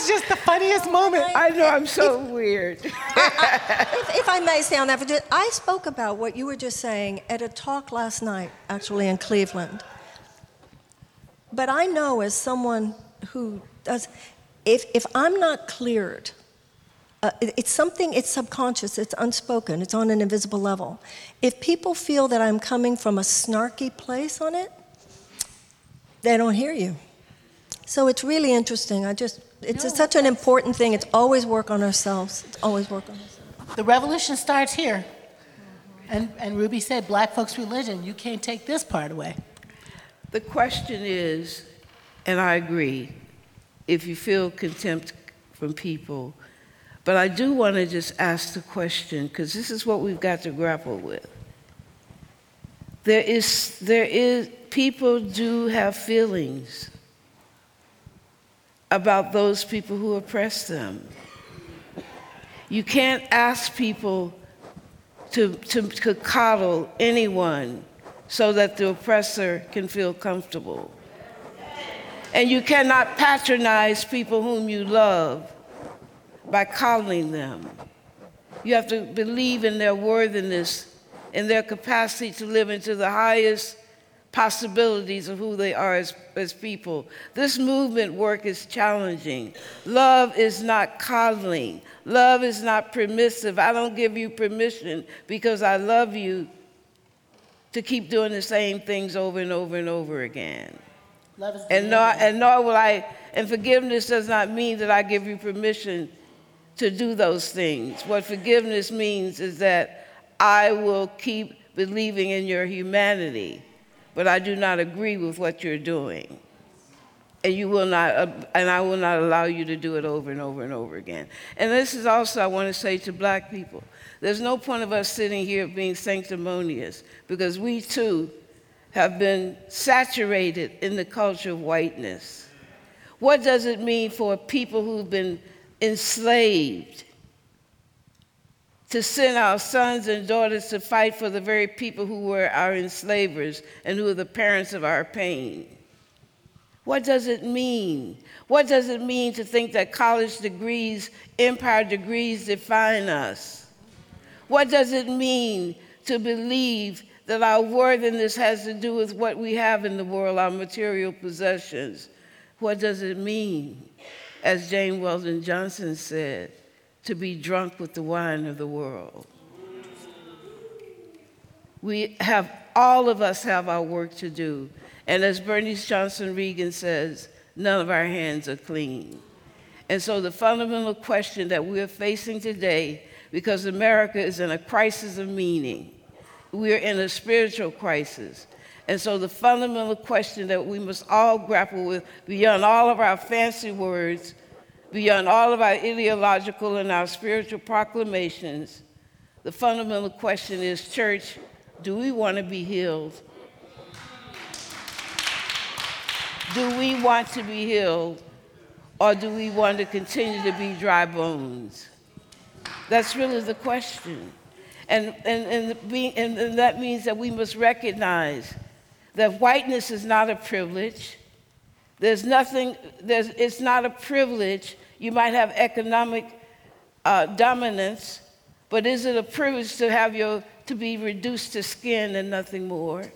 was just the funniest moment. I know I'm so weird. (laughs) if, if I may say on that for just, I spoke about what you were just saying at a talk last night, actually in Cleveland. But I know as someone who does, if, if I'm not cleared, uh, it- it's something, it's subconscious, it's unspoken, it's on an invisible level. If people feel that I'm coming from a snarky place on it, they don't hear you. So it's really interesting. I just, it's such an important thing. It's always work on ourselves. It's always work on ourselves. The revolution starts here. And, and Ruby said, black folks' religion, you can't take this part away. The question is, and I agree, if you feel contempt from people, but I do want to just ask the question, because this is what we've got to grapple with. There is, there is, people do have feelings about those people who oppress them. You can't ask people to, to, to coddle anyone so that the oppressor can feel comfortable. And you cannot patronize people whom you love by coddling them. You have to believe in their worthiness and their capacity to live into the highest possibilities of who they are as, as people. This movement work is challenging. Love is not coddling. Love is not permissive. I don't give you permission because I love you to keep doing the same things over and over and over again. Love is And nor, and nor will I, and forgiveness does not mean that I give you permission to do those things. What forgiveness means is that I will keep believing in your humanity, but I do not agree with what you're doing. And you will not, uh, and I will not allow you to do it over and over and over again. And this is also, I want to say to black people there's no point of us sitting here being sanctimonious because we too have been saturated in the culture of whiteness. What does it mean for people who've been enslaved to send our sons and daughters to fight for the very people who were our enslavers and who are the parents of our pain? What does it mean? What does it mean to think that college degrees, empire degrees define us? What does it mean to believe that our worthiness has to do with what we have in the world, our material possessions? What does it mean, as James Weldon Johnson said, to be drunk with the wine of the world? We have, all of us have our work to do. And as Bernice Johnson Reagon says, none of our hands are clean. And so the fundamental question that we're facing today, because America is in a crisis of meaning, we're in a spiritual crisis. And so the fundamental question that we must all grapple with, beyond all of our fancy words, beyond all of our ideological and our spiritual proclamations, the fundamental question is church, do we want to be healed? Do we want to be healed? Or do we want to continue to be dry bones? That's really the question. And, and, and, being, and, and that means that we must recognize that whiteness is not a privilege. There's nothing, there's, it's not a privilege. You might have economic uh, dominance, but is it a privilege to have your, to be reduced to skin and nothing more?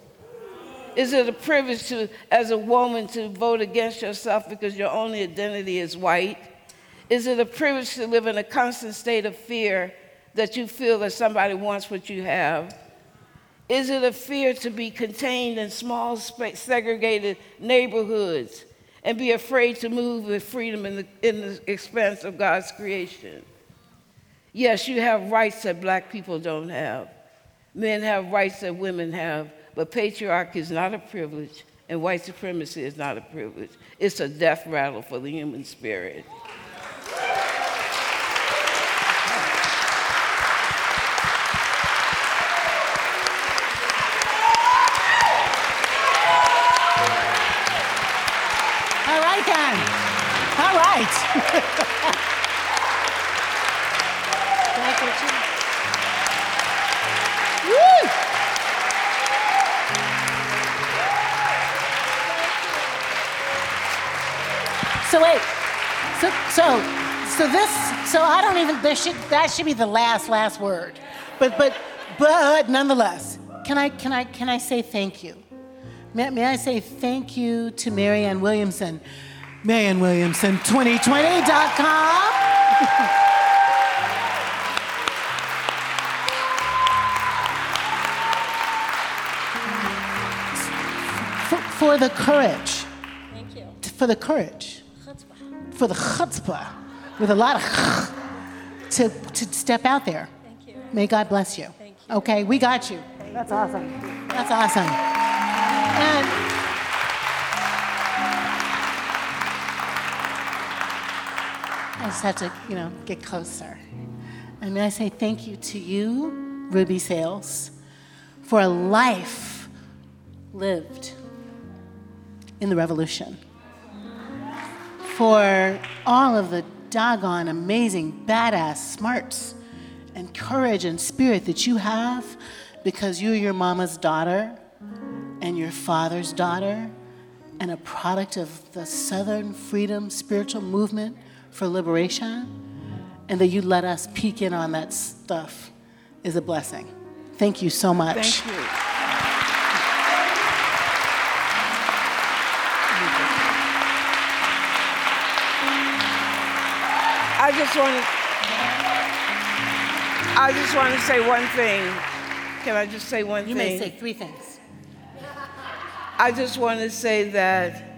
Is it a privilege to, as a woman, to vote against yourself because your only identity is white? Is it a privilege to live in a constant state of fear that you feel that somebody wants what you have? Is it a fear to be contained in small, segregated neighborhoods and be afraid to move with freedom in the, in the expanse of God's creation? Yes, you have rights that black people don't have. Men have rights that women have, but patriarchy is not a privilege, and white supremacy is not a privilege. It's a death rattle for the human spirit. So, so, this, so I don't even, there should, that should be the last, last word. But, but, but nonetheless, can I, can I, can I say thank you? May, may I say thank you to Marianne Williamson? Marianne Williamson, 2020.com. (laughs) for, for the courage. Thank you. For the courage. For the chutzpah. With a lot of to, to step out there. Thank you. May God bless you. Thank you. Okay, we got you. That's awesome. That's awesome. And I just have to, you know, get closer. And may I say thank you to you, Ruby Sales, for a life lived in the revolution. For all of the doggone amazing, badass smarts and courage and spirit that you have because you're your mama's daughter and your father's daughter and a product of the Southern Freedom Spiritual Movement for Liberation, and that you let us peek in on that stuff is a blessing. Thank you so much. Just want to. I just want to say one thing. Can I just say one You thing? You may say three things. I just want to say that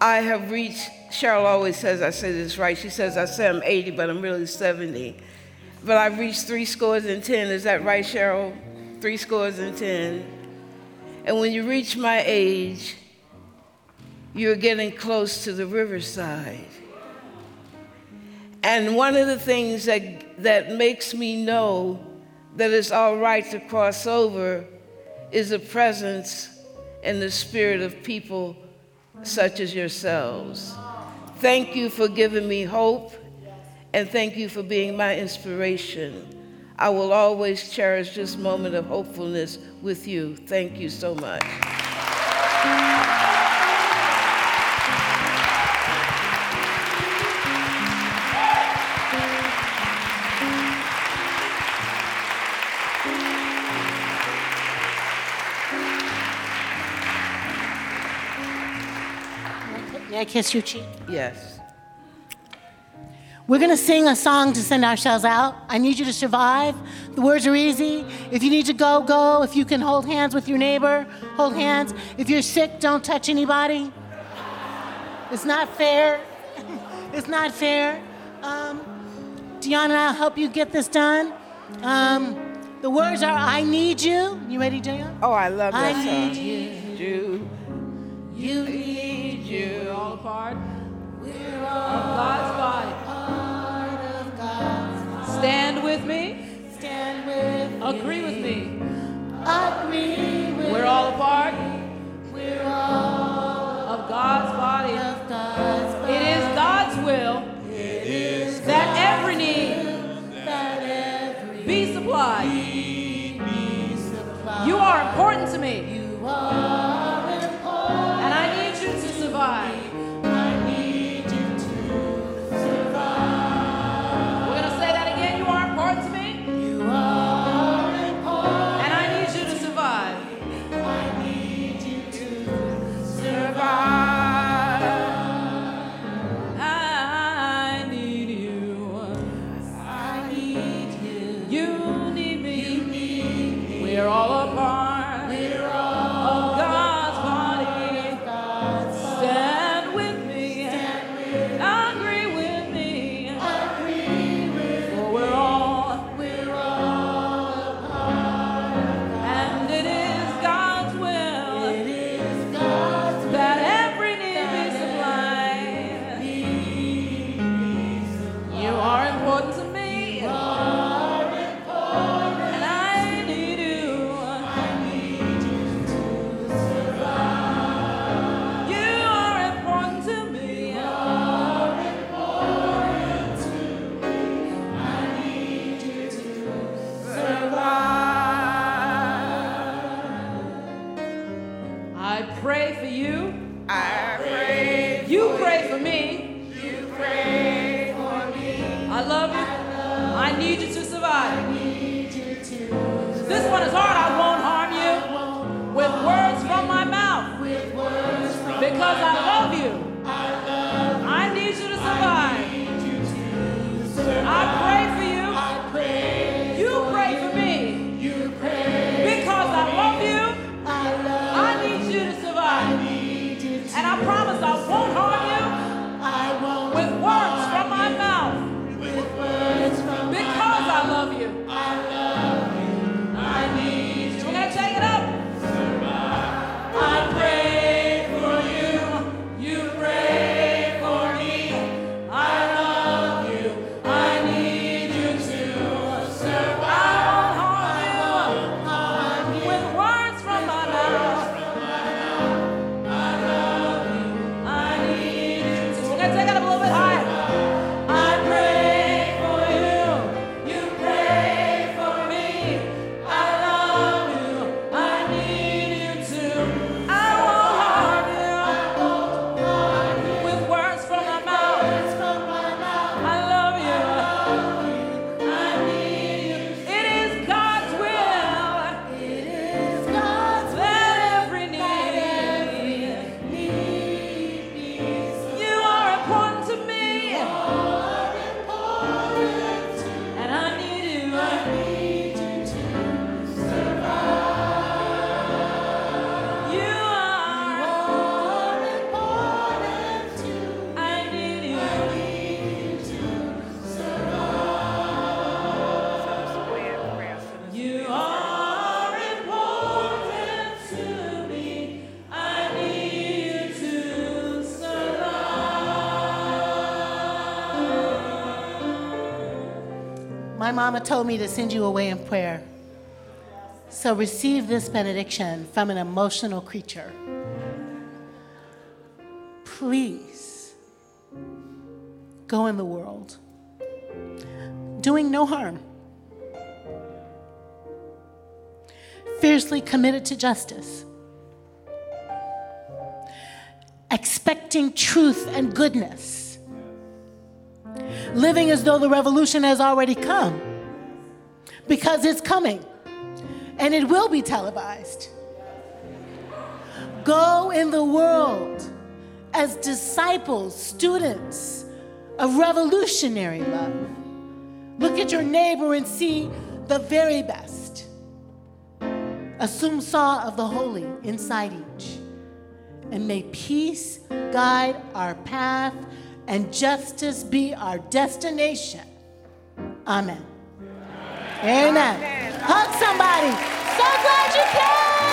I have reached, Cheryl always says I say this right. She says I say I'm 80, but I'm really 70. But I've reached three scores and 10. Is that right, Cheryl? Three scores and 10. And when you reach my age, you're getting close to the riverside. And one of the things that, that makes me know that it's all right to cross over is the presence and the spirit of people such as yourselves. Thank you for giving me hope, and thank you for being my inspiration. I will always cherish this moment of hopefulness with you. Thank you so much. I kiss your cheek? Yes. We're gonna sing a song to send ourselves out. I need you to survive. The words are easy. If you need to go, go. If you can hold hands with your neighbor, hold hands. If you're sick, don't touch anybody. It's not fair. (laughs) it's not fair. Um, Deanna and I'll help you get this done. Um, the words are I need you. You ready, Deanna? Oh, I love that I song. need you. You. You need you. We're all a part of God's body. Stand with me. Stand with Agree with me. Agree with We're all a part We're all of God's body. of God's It is God's will that every need that every be supplied. be supplied. You are important to me, You are you mama told me to send you away in prayer. So receive this benediction from an emotional creature. Please go in the world doing no harm, fiercely committed to justice, expecting truth and goodness, living as though the revolution has already come because it's coming and it will be televised. Go in the world as disciples, students of revolutionary love. Look at your neighbor and see the very best. Assume saw of the holy inside each. And may peace guide our path and justice be our destination. Amen. Amen. Hug somebody. So glad you came.